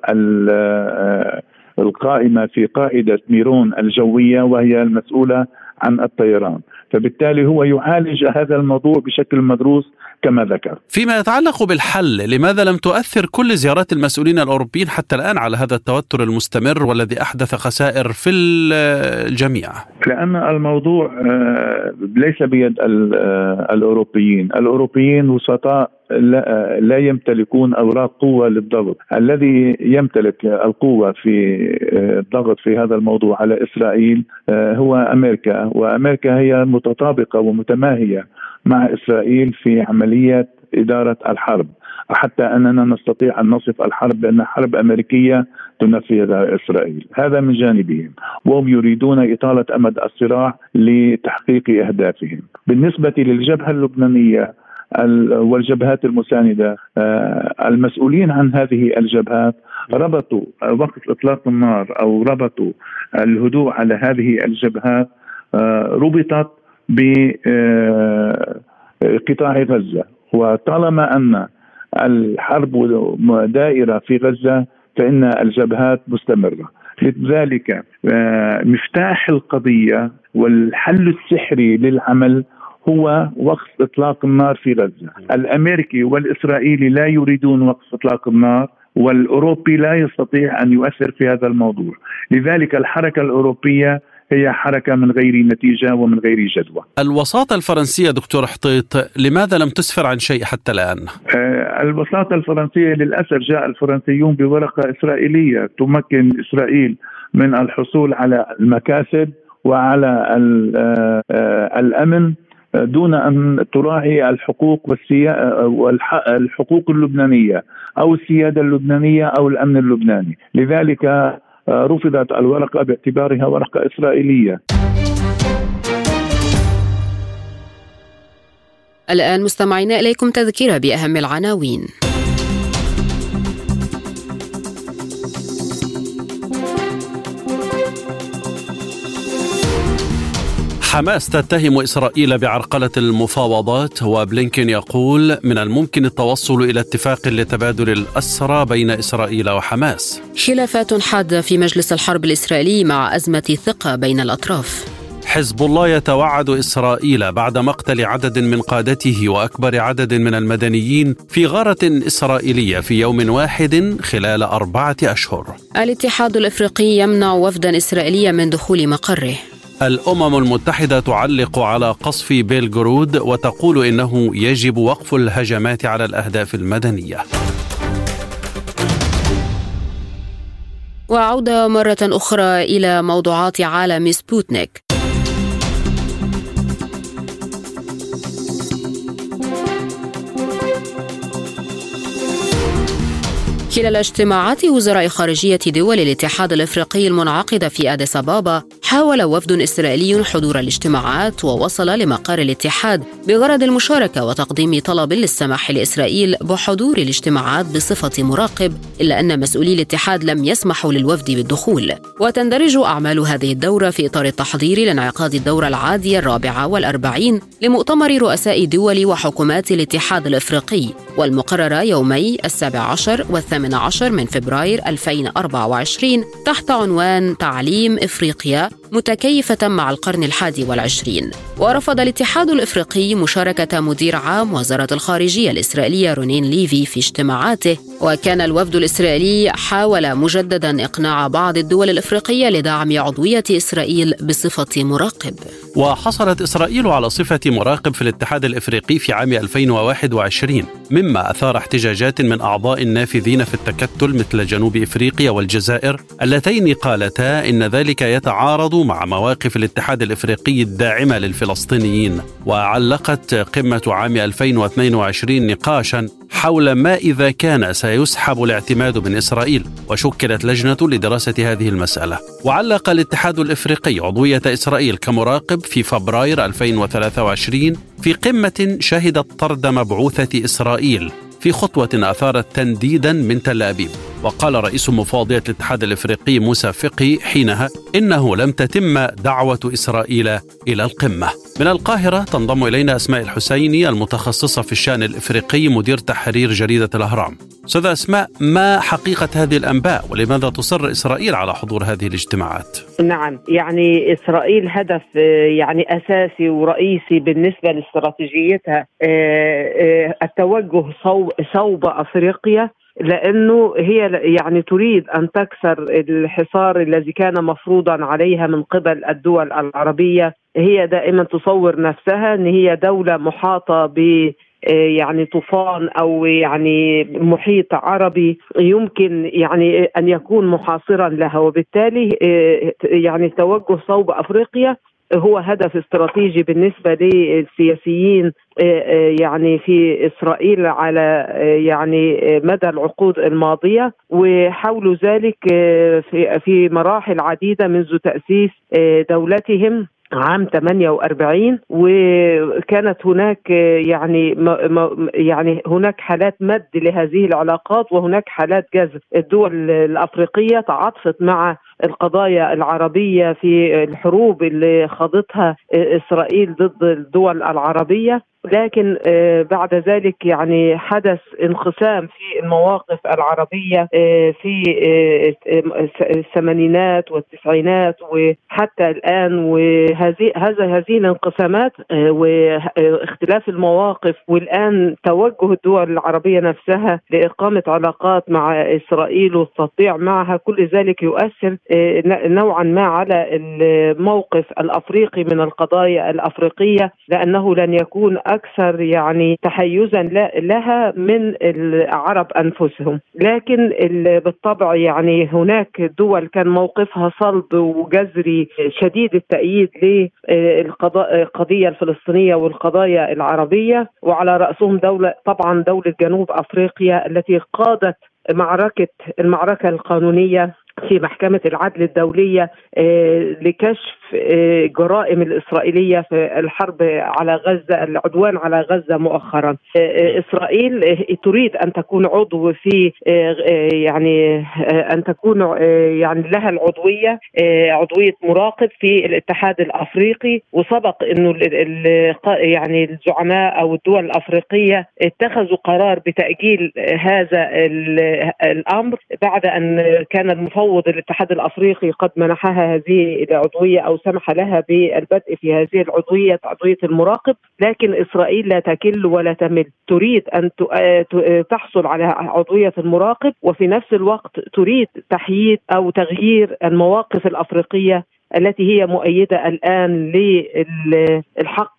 القائمة في قاعدة ميرون الجوية وهي المسؤولة عن الطيران. فبالتالي هو يعالج هذا الموضوع بشكل مدروس كما ذكر.
فيما يتعلق بالحل لماذا لم تؤثر كل زيارات المسؤولين الأوروبيين حتى الآن على هذا التوتر المستمر والذي أحدث خسائر في الجميع؟
لأن الموضوع آه، ليس بيد آه، الأوروبيين. الأوروبيين وسطاء لا, لا يمتلكون أوراق قوة للضغط، الذي يمتلك القوة في آه، الضغط في هذا الموضوع على إسرائيل هو أمريكا، وأمريكا هي متطابقة ومتماهية مع إسرائيل في عملية إدارة الحرب. حتى أننا نستطيع أن نصف الحرب بانها حرب أمريكية تنفذها إسرائيل، هذا من جانبهم، وهم يريدون إطالة أمد الصراع لتحقيق أهدافهم. بالنسبة للجبهة اللبنانية والجبهات المساندة آه، المسؤولين عن هذه الجبهات ربطوا وقت إطلاق النار أو ربطوا الهدوء على هذه الجبهات آه، ربطت بقطاع غزة. وطالما أن الحرب دائرة في غزة فإن الجبهات مستمرة. لذلك آه، مفتاح القضية والحل السحري للعمل هو وقف إطلاق النار في غزة، الأمريكي والإسرائيلي لا يريدون وقف إطلاق النار والأوروبي لا يستطيع أن يؤثر في هذا الموضوع، لذلك الحركة الأوروبية هي حركة من غير نتيجة ومن غير جدوى.
الوساطة الفرنسية دكتور حطيط لماذا لم تسفر عن شيء حتى الآن؟
آه الوساطة الفرنسية للأسف جاء الفرنسيون بورقة إسرائيلية تمكن إسرائيل من الحصول على المكاسب وعلى آه، آه، الأمن دون أن تراعي الحقوق والحقوق اللبنانية أو السيادة اللبنانية أو الأمن اللبناني، لذلك رفضت الورقة باعتبارها ورقة إسرائيلية.
الآن مستمعينا إليكم تذكرة بأهم العناوين.
حماس تتهم إسرائيل بعرقلة المفاوضات وبلينكين يقول من الممكن التوصل إلى اتفاق لتبادل الأسرى بين إسرائيل وحماس.
خلافات حادة في مجلس الحرب الإسرائيلي مع أزمة ثقة بين الأطراف.
حزب الله يتوعد إسرائيل بعد مقتل عدد من قادته وأكبر عدد من المدنيين في غارة إسرائيلية في يوم واحد خلال أربعة أشهر.
الاتحاد الإفريقي يمنع وفدا إسرائيليا من دخول مقره.
الأمم المتحدة تعلق على قصف بيلغرود وتقول إنه يجب وقف الهجمات على الأهداف المدنية.
وعودة مرة أخرى إلى موضوعات عالم سبوتنيك. خلال اجتماعات وزراء خارجية دول الاتحاد الإفريقي المنعقدة في أديس أبابا، حاول وفد إسرائيلي حضور الاجتماعات ووصل لمقر الاتحاد بغرض المشاركة وتقديم طلب للسماح لإسرائيل بحضور الاجتماعات بصفة مراقب، إلا أن مسؤولي الاتحاد لم يسمحوا للوفد بالدخول. وتندرج أعمال هذه الدورة في إطار التحضير لانعقاد الدورة العادية الرابعة والأربعين لمؤتمر رؤساء دول وحكومات الاتحاد الإفريقي، والمقررة يومي السابع عشر والثامن الثامن عشر من فبراير 2024 تحت عنوان تعليم إفريقيا متكيفة مع القرن الحادي والعشرين ورفض الاتحاد الإفريقي مشاركة مدير عام وزارة الخارجية الإسرائيلية رونين ليفي في اجتماعاته وكان الوفد الإسرائيلي حاول مجددا إقناع بعض الدول الإفريقية لدعم عضوية إسرائيل بصفة مراقب.
وحصلت إسرائيل على صفة مراقب في الاتحاد الإفريقي في عام 2021 مما أثار احتجاجات من أعضاء النافذين في التكتل مثل جنوب إفريقيا والجزائر اللتين قالتا إن ذلك يتعارض مع مواقف الاتحاد الإفريقي الداعمة للفلسطينيين. وعلقت قمة عام 2022 نقاشا حول ما إذا كان سيسحب الاعتماد من إسرائيل وشكلت لجنة لدراسة هذه المسألة. وعلق الاتحاد الإفريقي عضوية إسرائيل كمراقب في فبراير 2023 في قمة شهدت طرد مبعوثة إسرائيل في خطوة أثارت تنديدا من تل أبيب. وقال رئيس مفوضية الاتحاد الإفريقي موسى فقي حينها إنه لم تتم دعوة إسرائيل إلى القمة من القاهرة تنضم إلينا أسماء الحسيني المتخصصة في الشأن الإفريقي مدير تحرير جريدة الأهرام أستاذ أسماء ما حقيقة هذه الأنباء ولماذا تصر إسرائيل على حضور هذه الاجتماعات؟
نعم يعني إسرائيل هدف يعني أساسي ورئيسي بالنسبة لاستراتيجيتها التوجه صوب, أفريقيا لأنه هي يعني تريد أن تكسر الحصار الذي كان مفروضا عليها من قبل الدول العربية. هي دائما تصور نفسها إن هي دولة محاطة ب يعني طوفان أو يعني محيط عربي يمكن يعني أن يكون محاصرا لها. وبالتالي يعني التوجه صوب أفريقيا هو هدف استراتيجي بالنسبة للسياسيين يعني في إسرائيل على يعني مدى العقود الماضية. وحاولوا ذلك في في مراحل عديدة منذ تأسيس دولتهم عام 48 وكانت هناك يعني يعني هناك حالات مد لهذه العلاقات وهناك حالات جذب. الدول الأفريقية تعاطفت مع القضايا العربية في الحروب اللي خاضتها إسرائيل ضد الدول العربية. لكن بعد ذلك يعني حدث انقسام في المواقف العربية في الثمانينات والتسعينات وحتى الآن وهذه هذه الانقسامات واختلاف المواقف والآن توجه الدول العربية نفسها لإقامة علاقات مع إسرائيل والتطبيع معها كل ذلك يؤثر نوعا ما على الموقف الأفريقي من القضايا الأفريقية لأنه لن يكون أكثر يعني تحيزا لها من العرب أنفسهم، لكن بالطبع يعني هناك دول كان موقفها صلب وجذري شديد التأييد للقضية الفلسطينية والقضايا العربية وعلى رأسهم دولة طبعا دولة جنوب أفريقيا التي قادت معركة المعركة القانونية في محكمة العدل الدولية لكشف جرائم الإسرائيلية في الحرب على غزة العدوان على غزة مؤخرا. إسرائيل تريد أن تكون عضو في يعني أن تكون يعني لها العضوية عضوية مراقب في الاتحاد الأفريقي. وسبق أنه يعني الزعماء أو الدول الأفريقية اتخذوا قرار بتأجيل هذا الأمر بعد أن كان المفوض مفوض الاتحاد الأفريقي قد منحها هذه العضوية أو سمح لها بالبدء في هذه العضوية عضويه المراقب، لكن إسرائيل لا تكل ولا تمل، تريد أن تحصل على عضوية المراقب وفي نفس الوقت تريد تحييد أو تغيير المواقف الأفريقية التي هي مؤيدة الآن للحق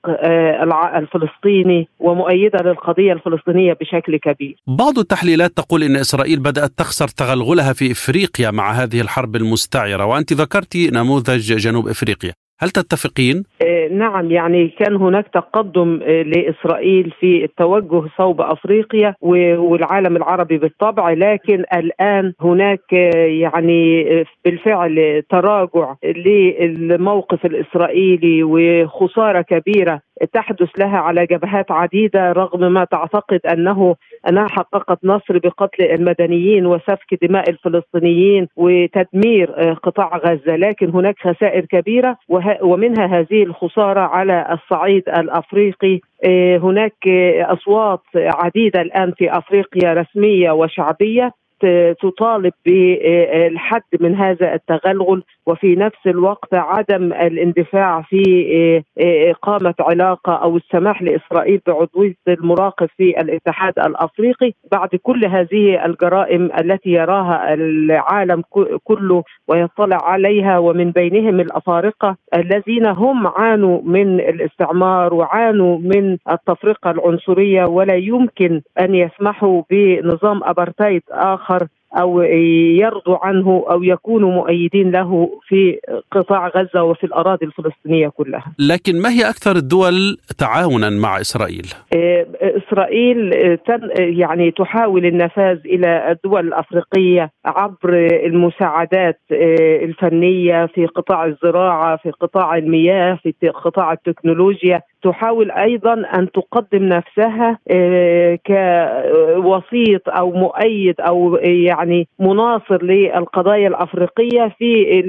الفلسطيني ومؤيدة للقضية الفلسطينية بشكل كبير.
بعض التحليلات تقول إن إسرائيل بدأت تخسر تغلغلها في إفريقيا مع هذه الحرب المستعره وأنت ذكرت نموذج جنوب إفريقيا. هل تتفقين؟
نعم يعني كان هناك تقدم لإسرائيل في التوجه صوب أفريقيا والعالم العربي بالطبع لكن الآن هناك يعني بالفعل تراجع للموقف الإسرائيلي وخسارة كبيرة تحدث لها على جبهات عديدة رغم ما تعتقد أنه أنها حققت نصر بقتل المدنيين وسفك دماء الفلسطينيين وتدمير قطاع غزة، لكن هناك خسائر كبيرة ومنها هذه الخسارة على الصعيد الأفريقي. هناك أصوات عديدة الآن في أفريقيا رسمية وشعبية تطالب بالحد من هذا التغلغل. وفي نفس الوقت عدم الاندفاع في إقامة علاقة أو السماح لإسرائيل بعضويه المراقب في الاتحاد الأفريقي. بعد كل هذه الجرائم التي يراها العالم كله ويطلع عليها ومن بينهم الأفارقة الذين هم عانوا من الاستعمار وعانوا من التفرقة العنصرية ولا يمكن أن يسمحوا بنظام أبرتايد آخر أو يرضوا عنه أو يكونوا مؤيدين له في قطاع غزة وفي الأراضي الفلسطينية كلها.
لكن ما هي أكثر الدول تعاونا مع إسرائيل؟
إسرائيل يعني تحاول النفاذ إلى الدول الأفريقية عبر المساعدات الفنية في قطاع الزراعة، في قطاع المياه، في قطاع التكنولوجيا، تحاول أيضا أن تقدم نفسها كوسيط أو مؤيد أو يعني مناصر للقضايا الأفريقية في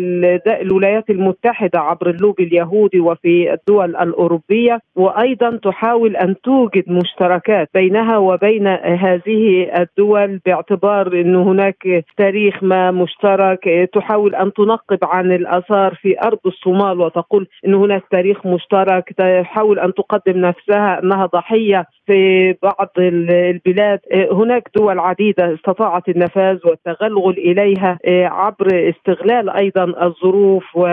الولايات المتحدة عبر اللوبي اليهودي وفي الدول الأوروبية. وأيضا تحاول أن توجد مشتركات بينها وبين هذه الدول باعتبار إن هناك تاريخ ما مشترك. تحاول أن تنقب عن الآثار في أرض الصومال وتقول إن هناك تاريخ مشترك. تحاول أن تقدم نفسها أنها ضحية في بعض البلاد. هناك دول عديدة استطاعت النفاذ والتغلغل إليها عبر استغلال أيضا الظروف و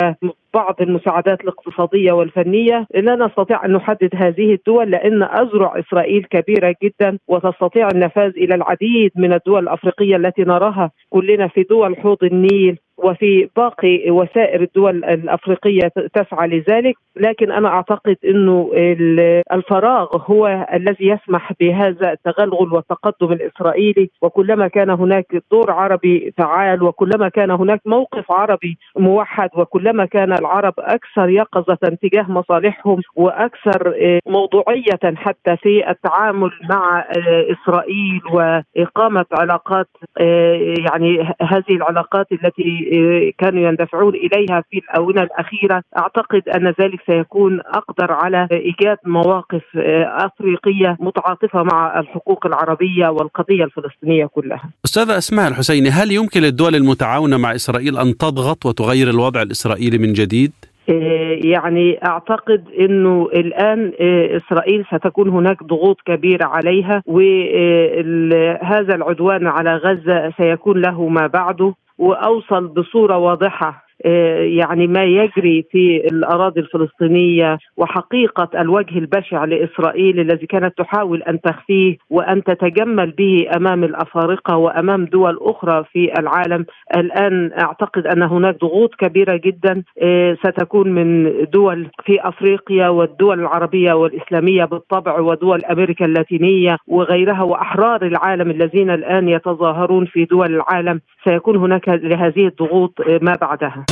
بعض المساعدات الاقتصادية والفنية. لا نستطيع أن نحدد هذه الدول لأن اذرع إسرائيل كبيرة جدا وتستطيع النفاذ إلى العديد من الدول الأفريقية التي نراها. كلنا في دول حوض النيل وفي باقي وسائر الدول الأفريقية تسعى لذلك لكن أنا أعتقد إنه الفراغ هو الذي يسمح بهذا التغلغل والتقدم الإسرائيلي. وكلما كان هناك دور عربي فعال وكلما كان هناك موقف عربي موحد وكلما كان العرب أكثر يقظة تجاه مصالحهم وأكثر موضوعية حتى في التعامل مع إسرائيل وإقامة علاقات يعني هذه العلاقات التي كانوا يندفعون إليها في الآونة الأخيرة أعتقد أن ذلك سيكون أقدر على إيجاد مواقف أفريقية متعاطفة مع الحقوق العربية والقضية الفلسطينية كلها.
أستاذة أسماء الحسيني هل يمكن للدول المتعاونة مع إسرائيل أن تضغط وتغير الوضع الإسرائيلي من جديد؟
يعني أعتقد إنه الآن إسرائيل ستكون هناك ضغوط كبيرة عليها وهذا العدوان على غزة سيكون له ما بعده وأوصل بصورة واضحة. يعني ما يجري في الأراضي الفلسطينية وحقيقة الوجه البشع لإسرائيل الذي كانت تحاول أن تخفيه وأن تتجمل به أمام الأفارقة وأمام دول أخرى في العالم. الآن أعتقد أن هناك ضغوط كبيرة جدا ستكون من دول في أفريقيا والدول العربية والإسلامية بالطبع ودول أمريكا اللاتينية وغيرها وأحرار العالم الذين الآن يتظاهرون في دول العالم. سيكون هناك لهذه الضغوط ما بعدها.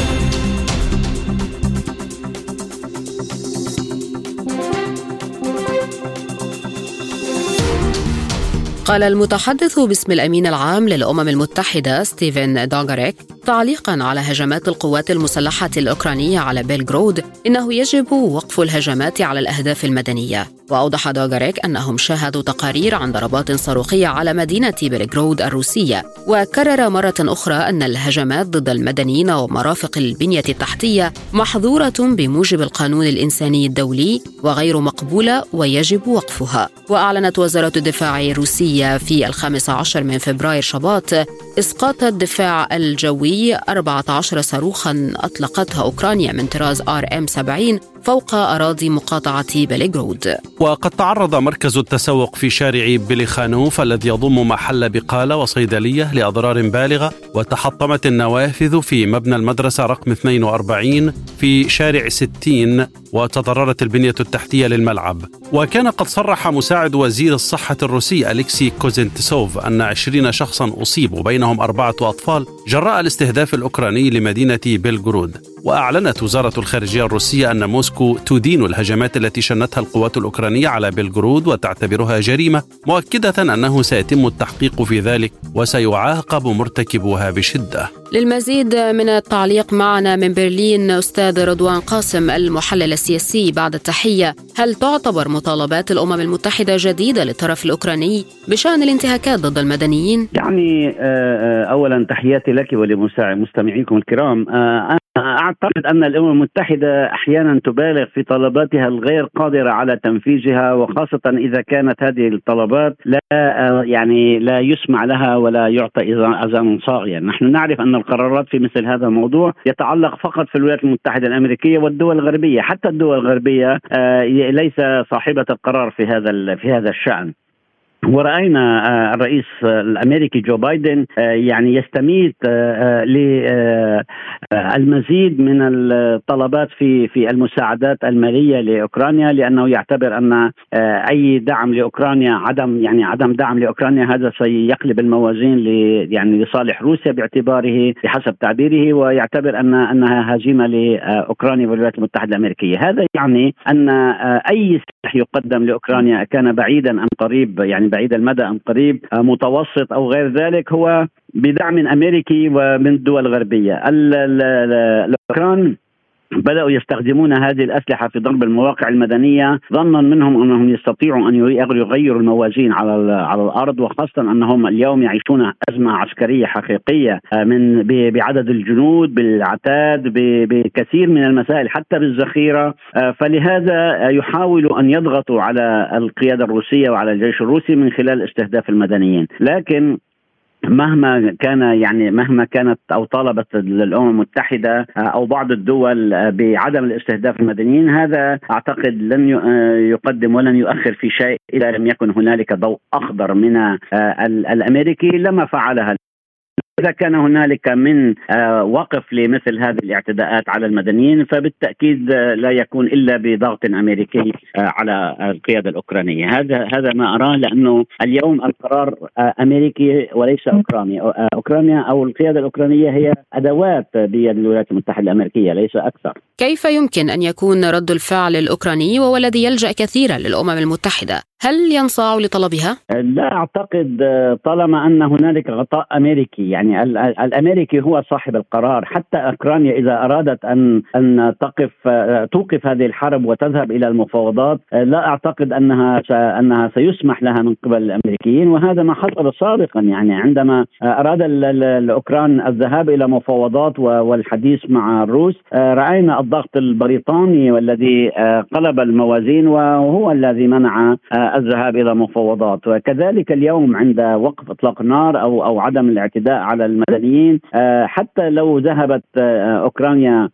قال المتحدث باسم الأمين العام للأمم المتحدة ستيفن دوغاريك تعليقا على هجمات القوات المسلحة الأوكرانية على بيلغرود إنه يجب وقف الهجمات على الأهداف المدنية. وأوضح دوغاريك أنهم شاهدوا تقارير عن ضربات صاروخية على مدينة بيلغرود الروسية وكرر مرة أخرى أن الهجمات ضد المدنيين ومرافق البنية التحتية محظورة بموجب القانون الإنساني الدولي وغير مقبولة ويجب وقفها. وأعلنت وزارة الدفاع الروسية في الخامس عشر من فبراير شباط. إسقاط الدفاع الجوي 14 صاروخا أطلقتها أوكرانيا من طراز آر إم 70 فوق أراضي مقاطعة بليغرود.
وقد تعرض مركز التسوق في شارع بليخانوف الذي يضم محل بقالة وصيدلية لأضرار بالغة وتحطمت النوافذ في مبنى المدرسة رقم 42 في شارع 60 وتضررت البنية التحتية للملعب. وكان قد صرح مساعد وزير الصحة الروسي أليكسي كوزنتسوف أن 20 شخصا أصيبوا بينهم أربعة أطفال جراء الاستهداف الأوكراني لمدينة بلغرود. وأعلنت وزارة الخارجية الروسية أن موسكو تدين الهجمات التي شنتها القوات الأوكرانية على بلغرود وتعتبرها جريمة مؤكدة أنه سيتم التحقيق في ذلك وسيعاقب مرتكبوها بشدة.
للمزيد من التعليق معنا من برلين أستاذ رضوان قاسم المحلل السياسي بعد التحية. هل تعتبر مطالبات الأمم المتحدة جديدة للطرف الأوكراني بشأن الانتهاكات ضد المدنيين؟
يعني أولا تحياتي لك ولمستمعيكم الكرام. أعتقد أن الأمم المتحدة أحيانا تبالغ في طلباتها الغير قادرة على تنفيذها وخاصة إذا كانت هذه الطلبات لا يعني لا يسمع لها ولا يعطى أذان صاغيا، نحن نعرف أن القرارات في مثل هذا الموضوع يتعلق فقط في الولايات المتحدة الأمريكية والدول الغربية، حتى الدول الغربية ليس صاحبة القرار في هذا في هذا الشأن. ورأينا الرئيس الأمريكي جو بايدن يعني يستميت للمزيد من الطلبات في في المساعدات المالية لأوكرانيا لأنه يعتبر أن أي دعم لأوكرانيا عدم يعني عدم دعم لأوكرانيا هذا سيقلب الموازين يعني لصالح روسيا باعتباره بحسب تعبيره ويعتبر أن أنها هزيمة لأوكرانيا والولايات المتحدة الأمريكية. هذا يعني أن أي سلاح يقدم لأوكرانيا كان بعيدا أم قريب يعني بعيد المدى أم قريب آه، متوسط أو غير ذلك هو بدعم أمريكي ومن الدول الغربية. الأوكران بدأوا يستخدمون هذه الأسلحة في ضرب المواقع المدنية. ظنا منهم أنهم يستطيعوا أن يغيروا الموازين على على الأرض وخاصة أنهم اليوم يعيشون أزمة عسكرية حقيقية آه، من بعدد الجنود بالعتاد بكثير من المسائل حتى بالذخيرة. آه، فلهذا يحاولوا أن يضغطوا على القيادة الروسية وعلى الجيش الروسي من خلال استهداف المدنيين. لكن مهما كان يعني مهما كانت أو طالبت الامم المتحدة أو بعض الدول بعدم الاستهداف المدنيين هذا أعتقد لن يقدم ولن يؤخر في شيء إذا لم يكن هنالك ضوء أخضر من الأمريكي لما فعلها. إذا كان هنالك من آه، وقف لمثل هذه الاعتداءات على المدنيين فبالتأكيد آه، لا يكون إلا بضغط أمريكي آه، على القيادة الأوكرانية. هذا هذا ما أراه لأنه اليوم القرار أمريكي وليس أوكراني. أوكرانيا أو القيادة الأوكرانية هي أدوات بيد الولايات المتحدة الأمريكية ليس أكثر.
كيف يمكن أن يكون رد الفعل الأوكراني وهو الذي يلجأ كثيرا للأمم المتحدة؟ هل ينصاع لطلبها؟
لا أعتقد طالما أن هنالك غطاء أمريكي يعني الأمريكي هو صاحب القرار. حتى أوكرانيا إذا أرادت أن أن تقف توقف هذه الحرب وتذهب إلى المفاوضات لا أعتقد أنها أنها سيسمح لها من قبل الأمريكيين وهذا ما حصل سابقا يعني. عندما أراد الأوكران الذهاب إلى مفاوضات والحديث مع الروس رأينا الضغط البريطاني والذي قلب الموازين وهو الذي منع الذهاب إلى مفاوضات. وكذلك اليوم عند وقف إطلاق النار أو أو عدم الاعتداء المدنيين. آه، حتى لو ذهبت آه، أوكرانيا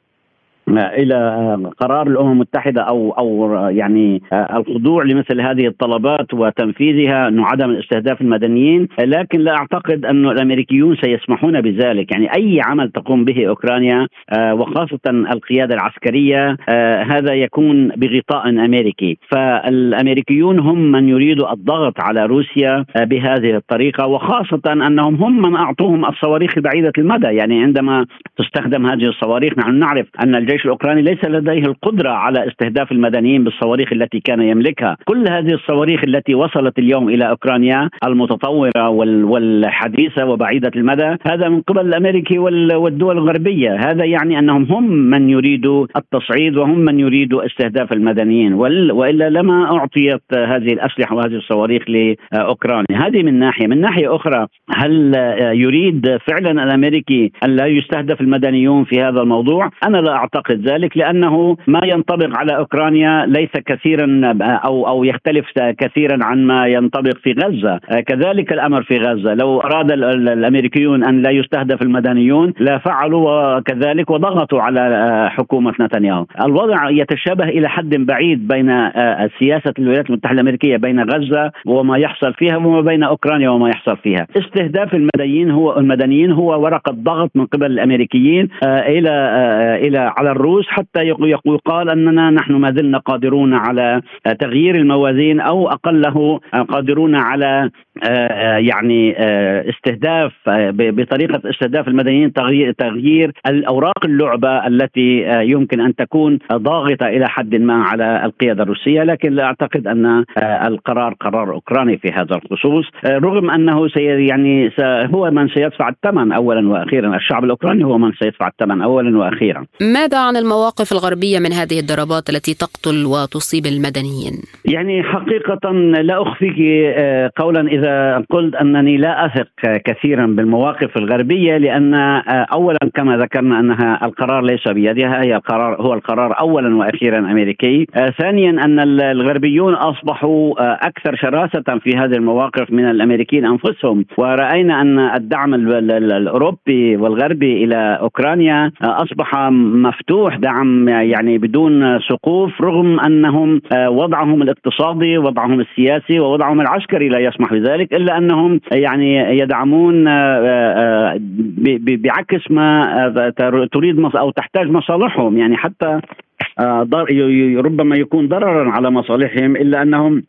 إلى قرار الأمم المتحدة أو أو يعني الخضوع لمثل هذه الطلبات وتنفيذها إنه عدم الاستهداف المدنيين لكن لا أعتقد أن الأمريكيون سيسمحون بذلك. يعني أي عمل تقوم به أوكرانيا آه، وخاصة القيادة العسكرية آه، هذا يكون بغطاء أمريكي. فالأمريكيون هم من يريدوا الضغط على روسيا آه، بهذه الطريقة وخاصة أنهم هم من أعطوهم الصواريخ بعيده المدى. يعني عندما تستخدم هذه الصواريخ نحن نعرف أن الجيش الأوكراني ليس لديه القدرة على استهداف المدنيين بالصواريخ التي كان يملكها، كل هذه الصواريخ التي وصلت اليوم إلى أوكرانيا المتطورة والحديثة وبعيدة المدى، هذا من قبل الامريكي والدول الغربية، هذا يعني أنهم هم من يريدوا التصعيد وهم من يريدوا استهداف المدنيين. وإلا لما أعطيت هذه الأسلحة وهذه الصواريخ لأوكرانيا، هذه من ناحية، من ناحية أخرى هل يريد فعلا الأمريكي أن لا يستهدف المدنيون في هذا الموضوع؟ أنا لا أعتقد اعتقد ذلك لأنه ما ينطبق على أوكرانيا ليس كثيرا أو أو يختلف كثيرا عن ما ينطبق في غزة، كذلك الأمر في غزة، لو أراد الأمريكيون أن لا يستهدف المدنيون لا فعلوا كذلك وضغطوا على حكومة نتنياهو. الوضع يتشابه إلى حد بعيد بين سياسة الولايات المتحدة الأمريكية بين غزة وما يحصل فيها وما بين أوكرانيا وما يحصل فيها. استهداف المدنيين هو المدنيين هو ورقة ضغط من قبل الأمريكيين إلى إلى على الروس حتى يقال أننا نحن ما زلنا قادرون على تغيير الموازين أو أقله قادرون على يعني آه، استهداف آه، بطريقة استهداف المدنيين تغيير تغيير الأوراق اللعبة التي يمكن أن تكون ضاغطة إلى حد ما على القيادة الروسية لكن لا أعتقد أن القرار قرار أوكراني في هذا الخصوص رغم أنه سي يعني هو من سيدفع الثمن اولا وأخيرا الشعب الأوكراني هو من سيدفع الثمن اولا وأخيرا.
ماذا عن المواقف الغربية من هذه الضربات التي تقتل وتصيب المدنيين؟
يعني حقيقة لا أخفيك قولا إذا قلت أنني لا أثق كثيرا بالمواقف الغربية لأن آه، اولا كما ذكرنا أنها القرار ليس بيدها هي القرار هو القرار اولا وأخيرا أمريكي. آه، ثانيا أن الغربيون أصبحوا آه، أكثر شراسة في هذه المواقف من الأمريكيين أنفسهم. ورأينا أن الدعم الأوروبي والغربي إلى أوكرانيا أصبح مفتوح دعم يعني بدون سقوف رغم أنهم وضعهم الاقتصادي وضعهم السياسي ووضعهم العسكري لا يسمح بذلك. إلا أنهم يعني يدعمون بعكس ما تريد أو تحتاج مصالحهم. يعني حتى ربما يكون ضررا على مصالحهم إلا أنهم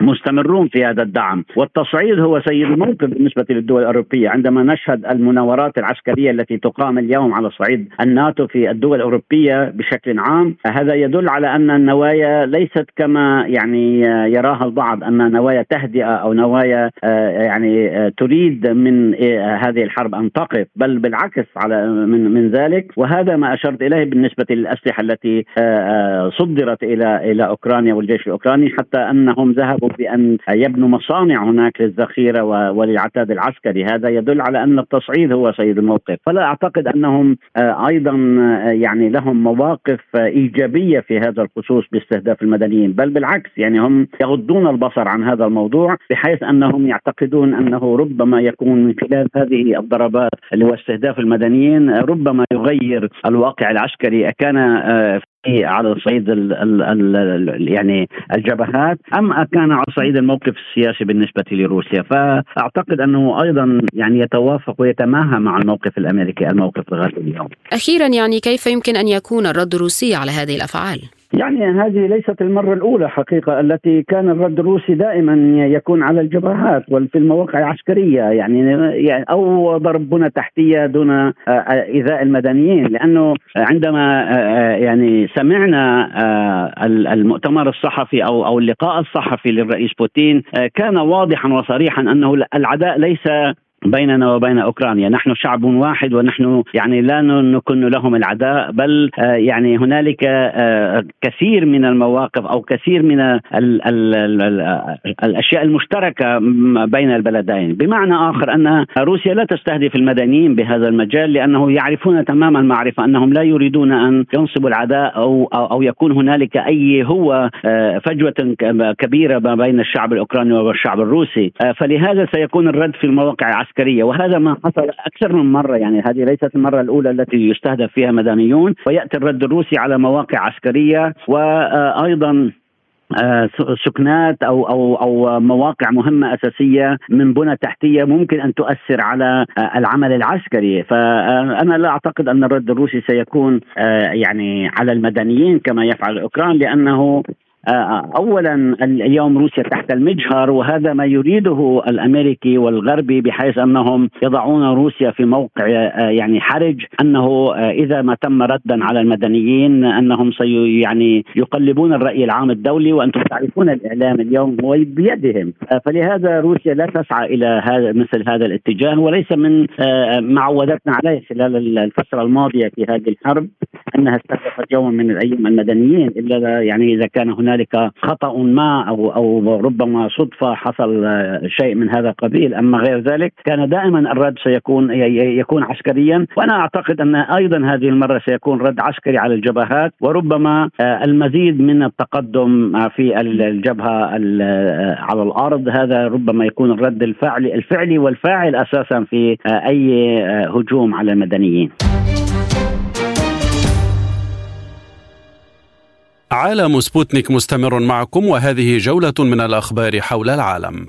مستمرون في هذا الدعم. والتصعيد هو سيد الموقف بالنسبة للدول الأوروبية. عندما نشهد المناورات العسكرية التي تقام اليوم على صعيد الناتو في الدول الأوروبية بشكل عام هذا يدل على أن النوايا ليست كما يعني يراها البعض أن نوايا تهدئة أو نوايا يعني تريد من هذه الحرب أن تقف بل بالعكس على من من ذلك. وهذا ما أشرت إليه بالنسبة للأسلحة التي صدرت إلى إلى أوكرانيا والجيش الأوكراني حتى أنهم ذهبوا بأن يبنوا مصانع هناك للذخيرة وللعتاد العسكري، هذا يدل على أن التصعيد هو سيد الموقف، فلا أعتقد أنهم آه، أيضا آه، يعني لهم مواقف إيجابية في هذا الخصوص باستهداف المدنيين، بل بالعكس يعني هم يغضون البصر عن هذا الموضوع بحيث أنهم يعتقدون أنه ربما يكون من خلال هذه الضربات اللي هو استهداف المدنيين ربما يغير الواقع العسكري. كان آه، على صعيد يعني الجبهات أم كان على صعيد الموقف السياسي بالنسبة لروسيا؟ فأعتقد أنه أيضا يعني يتوافق ويتماهى مع الموقف الأمريكي الموقف الغربي اليوم.
أخيرا يعني كيف يمكن أن يكون الرد الروسي على هذه الأفعال؟
يعني هذه ليست المرة الأولى حقيقة التي كان الرد الروسي دائما يكون على الجبهات وفي المواقع العسكرية. يعني, أو ضرب بنى تحتية دون إيذاء المدنيين لأنه عندما يعني سمعنا المؤتمر الصحفي أو أو اللقاء الصحفي للرئيس بوتين كان واضحا وصريحا أنه العداء ليس بيننا وبين أوكرانيا، نحن شعب واحد ونحن يعني لا نكن لهم العداء بل آه، يعني هنالك آه، كثير من المواقف أو كثير من ال ال ال الأشياء المشتركة بين البلدين، بمعنى آخر أن روسيا لا تستهدف المدنيين بهذا المجال لأنه يعرفون تماما المعرفه أنهم لا يريدون أن ينصبوا العداء أو أو يكون هنالك أي هو آه، فجوة كبيرة ما بين الشعب الأوكراني والشعب الروسي، فلهذا سيكون الرد في المواقع العسكريه عسكريه وهذا ما حصل أكثر من مرة يعني هذه ليست المرة الأولى التي يستهدف فيها مدنيون ويأتي الرد الروسي على مواقع عسكرية وأيضا آه، ثكنات أو أو أو مواقع مهمة أساسية من بنى تحتية ممكن أن تؤثر على آه، العمل العسكري. فانا لا أعتقد أن الرد الروسي سيكون آه، يعني على المدنيين كما يفعل الاوكران لأنه آه، اولا اليوم روسيا تحت المجهر وهذا ما يريده الأمريكي والغربي بحيث أنهم يضعون روسيا في موقع آه، يعني حرج أنه آه، إذا ما تم ردا على المدنيين أنهم سي يعني يقلبون الرأي العام الدولي وأنتم تعرفون الإعلام اليوم هو بيدهم. فلهذا روسيا لا تسعى إلى هذا مثل هذا الاتجاه وليس من معودتنا عليه خلال الفترة الماضية في هذه الحرب أنها استهدفت يوما من الأيام المدنيين إلا يعني إذا كان هناك هنالك خطأ ما أو أو ربما صدفة حصل شيء من هذا القبيل. أما غير ذلك كان دائما الرد سيكون يكون عسكريا. وأنا أعتقد أن أيضا هذه المرة سيكون رد عسكري على الجبهات. وربما آه، المزيد من التقدم في الجبهة على الأرض. هذا ربما يكون الرد الفعلي الفعلي والفاعل أساسا في آه، أي آه، هجوم على المدنيين.
عالم سبوتنيك مستمر معكم وهذه جولة من الأخبار حول العالم.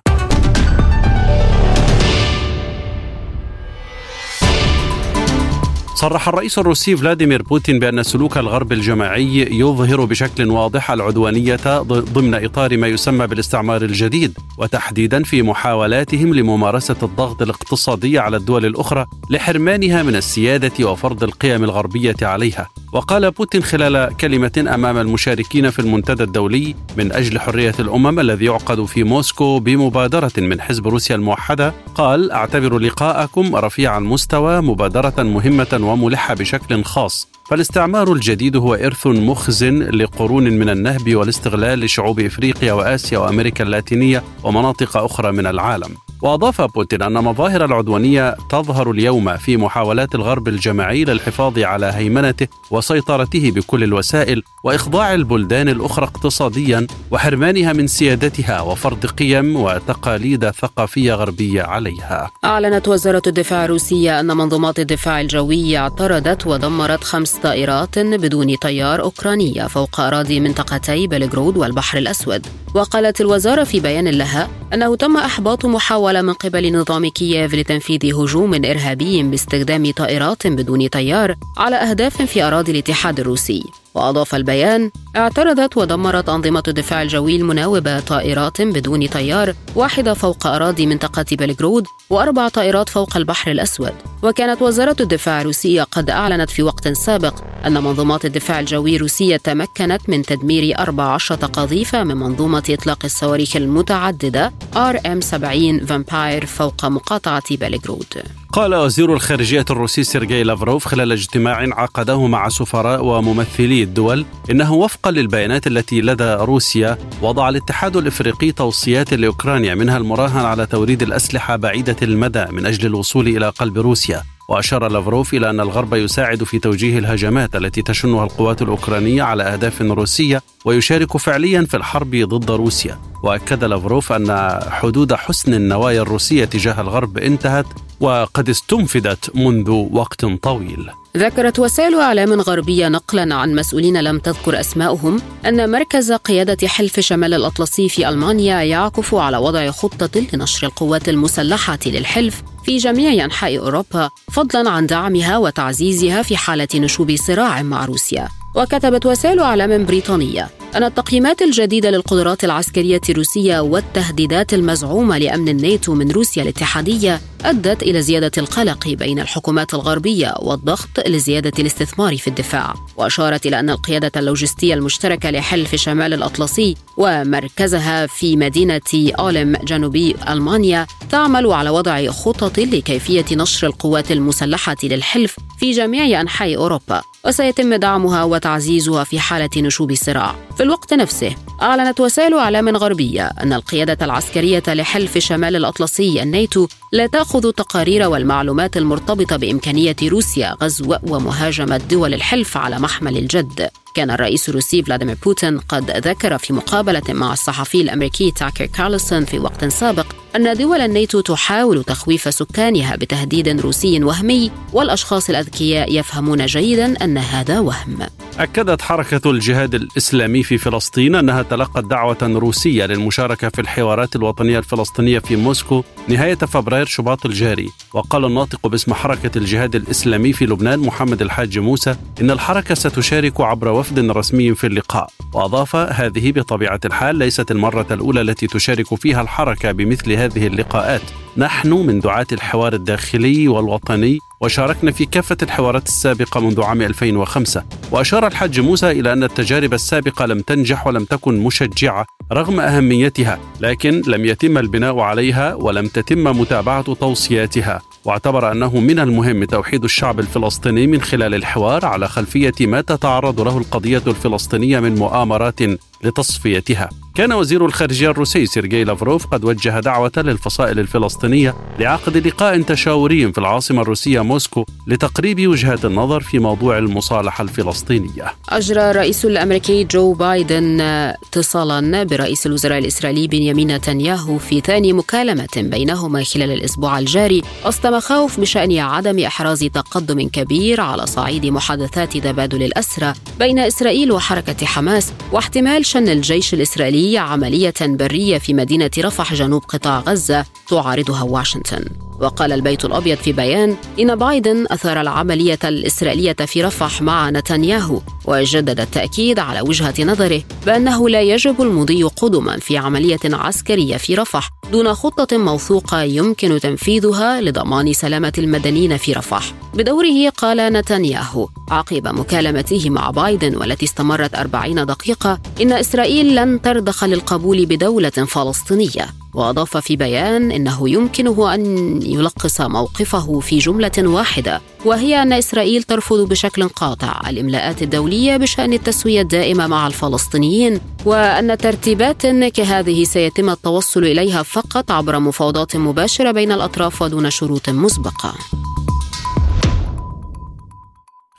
صرح الرئيس الروسي فلاديمير بوتين بأن سلوك الغرب الجماعي يظهر بشكل واضح العدوانية ضمن إطار ما يسمى بالاستعمار الجديد وتحديدا في محاولاتهم لممارسة الضغط الاقتصادي على الدول الأخرى لحرمانها من السيادة وفرض القيم الغربية عليها. وقال بوتين خلال كلمة أمام المشاركين في المنتدى الدولي من أجل حرية الأمم الذي يعقد في موسكو بمبادرة من حزب روسيا الموحدة قال أعتبر لقاءكم رفيع المستوى مبادرة مهمة وملحة بشكل خاص. فالاستعمار الجديد هو إرث مخزن لقرون من النهب والاستغلال لشعوب إفريقيا وآسيا وأمريكا اللاتينية ومناطق أخرى من العالم. وأضاف بوتين أن مظاهر العدوانية تظهر اليوم في محاولات الغرب الجماعي للحفاظ على هيمنته وسيطرته بكل الوسائل وإخضاع البلدان الأخرى اقتصاديا وحرمانها من سيادتها وفرض قيم وتقاليد ثقافية غربية عليها.
أعلنت وزارة الدفاع الروسية أن منظومات الدفاع الجوي اعترضت ودمرت خمس طائرات بدون طيار أوكرانية فوق أراضي منطقتي بلغرود والبحر الأسود. وقالت الوزارة في بيان لها أنه تم إحباط محاولة من قبل نظام كييف لتنفيذ هجوم إرهابي باستخدام طائرات بدون طيار على أهداف في أراضي الاتحاد الروسي. وأضاف البيان اعترضت ودمرت أنظمة الدفاع الجوي المناوبة طائرات بدون طيار واحدة فوق أراضي منطقة بلغرود وأربع طائرات فوق البحر الأسود. وكانت وزارة الدفاع الروسية قد أعلنت في وقت سابق أن منظومات الدفاع الجوي الروسية تمكنت من تدمير 14 قذيفة من منظومة إطلاق الصواريخ المتعددة RM-70 Vampire فوق مقاطعة بلغرود.
قال وزير الخارجية الروسي سيرجي لافروف خلال اجتماع عقده مع سفراء وممثلي الدول إنه وفقا للبيانات التي لدى روسيا وضع الاتحاد الإفريقي توصيات لأوكرانيا منها المراهنة على توريد الأسلحة بعيدة المدى من أجل الوصول إلى قلب روسيا. وأشار لافروف إلى أن الغرب يساعد في توجيه الهجمات التي تشنها القوات الأوكرانية على أهداف روسية ويشارك فعليا في الحرب ضد روسيا. وأكد لافروف أن حدود حسن النوايا الروسية تجاه الغرب انتهت وقد استنفدت منذ وقت طويل.
ذكرت وسائل إعلام غربية نقلا عن مسؤولين لم تذكر اسماءهم أن مركز قيادة حلف شمال الأطلسي في ألمانيا يعكف على وضع خطة لنشر القوات المسلحة للحلف في جميع أنحاء أوروبا فضلا عن دعمها وتعزيزها في حالة نشوب صراع مع روسيا. وكتبت وسائل إعلام بريطانية أن التقييمات الجديدة للقدرات العسكرية الروسية والتهديدات المزعومة لأمن الناتو من روسيا الاتحادية أدت إلى زيادة القلق بين الحكومات الغربية والضغط لزيادة الاستثمار في الدفاع وأشارت إلى أن القيادة اللوجستية المشتركة لحلف شمال الأطلسي ومركزها في مدينة أولم جنوبي ألمانيا تعمل على وضع خطط لكيفية نشر القوات المسلحة للحلف في جميع أنحاء أوروبا وسيتم دعمها وتعزيزها في حالة نشوب الصراع. في الوقت نفسه أعلنت وسائل أعلام غربية أن القيادة العسكرية لحلف شمال الأطلسي الناتو لا تأخذ تقارير والمعلومات المرتبطة بإمكانية روسيا غزو ومهاجمة دول الحلف على محمل الجد. كان الرئيس الروسي فلاديمير بوتين قد ذكر في مقابلة مع الصحفي الأمريكي تاكر كارلسون في وقت سابق أن دول الناتو تحاول تخويف سكانها بتهديد روسي وهمي والأشخاص الأذكياء يفهمون جيدا أن هذا وهم.
أكدت حركة الجهاد الإسلامي في فلسطين أنها تلقت دعوة روسية للمشاركة في الحوارات الوطنية الفلسطينية في موسكو نهاية فبراير شباط الجاري. وقال الناطق باسم حركة الجهاد الإسلامي في لبنان محمد الحاج موسى إن الحركة ستشارك عبر وفد رسمي في اللقاء. وأضاف هذه بطبيعة الحال ليست المرة الأولى التي تشارك فيها الحركة بمثل هذه اللقاءات. نحن من دعاة الحوار الداخلي والوطني وشاركنا في كافة الحوارات السابقة منذ عام 2005 وأشار الحاج موسى إلى أن التجارب السابقة لم تنجح ولم تكن مشجعة رغم أهميتها لكن لم يتم البناء عليها ولم تتم متابعة توصياتها. واعتبر أنه من المهم توحيد الشعب الفلسطيني من خلال الحوار على خلفية ما تتعرض له القضية الفلسطينية من مؤامرات لتصفيتها. كان وزير الخارجية الروسي سيرجي لافروف قد وجه دعوة للفصائل الفلسطينية لعقد لقاء تشاوري في العاصمة الروسية موسكو لتقريب وجهات النظر في موضوع المصالحة الفلسطينية.
أجرى الرئيس الأمريكي جو بايدن اتصالا برئيس الوزراء الإسرائيلي بنيامين نتنياهو في ثاني مكالمة بينهما خلال الأسبوع الجاري. وسط مخاوف بشأن عدم إحراز تقدم كبير على صعيد محادثات تبادل الأسرى بين إسرائيل وحركة حماس واحتمال شن الجيش الإسرائيلي عملية برية في مدينة رفح جنوب قطاع غزة تعارضها واشنطن. وقال البيت الأبيض في بيان إن بايدن أثار العملية الإسرائيلية في رفح مع نتنياهو وجدد التأكيد على وجهة نظره بأنه لا يجب المضي قدما في عملية عسكرية في رفح دون خطة موثوقة يمكن تنفيذها لضمان سلامة المدنيين في رفح. بدوره قال نتنياهو عقب مكالمته مع بايدن والتي استمرت أربعين دقيقة إن إسرائيل لن ترضخ للقبول بدولة فلسطينية. وأضاف في بيان إنه يمكنه أن يلخص موقفه في جملة واحدة وهي أن إسرائيل ترفض بشكل قاطع الإملاءات الدولية بشأن التسوية الدائمة مع الفلسطينيين وأن ترتيبات كهذه سيتم التوصل إليها فقط عبر مفاوضات مباشرة بين الأطراف ودون شروط مسبقة.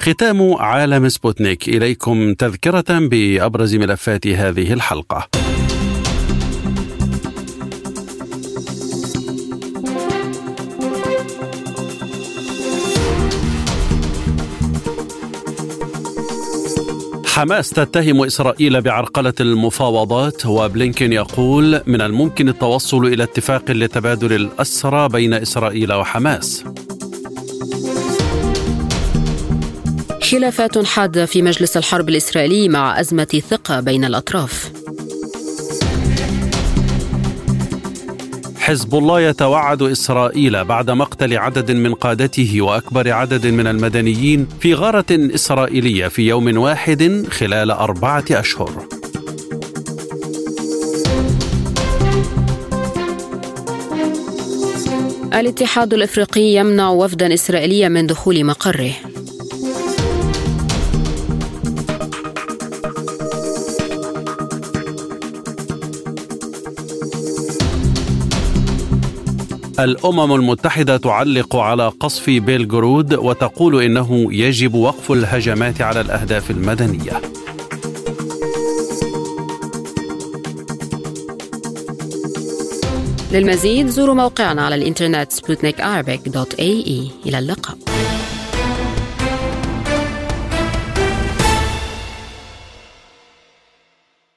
ختام عالم سبوتنيك إليكم تذكرة بأبرز ملفات هذه الحلقة حماس تتهم إسرائيل بعرقلة المفاوضات وبلينكين يقول من الممكن التوصل إلى اتفاق لتبادل الأسرى بين إسرائيل وحماس.
خلافات حادة في مجلس الحرب الإسرائيلي مع أزمة ثقة بين الأطراف.
حزب الله يتوعد إسرائيل بعد مقتل عدد من قادته وأكبر عدد من المدنيين في غارة إسرائيلية في يوم واحد خلال أربعة أشهر.
الاتحاد الإفريقي يمنع وفدا اسرائيليا من دخول مقره
الأمم المتحدة تعلق على قصف بيلغرود وتقول إنه يجب وقف الهجمات على الأهداف المدنية.
للمزيد زوروا موقعنا على الإنترنت سبوتنيك إلى اللقاء.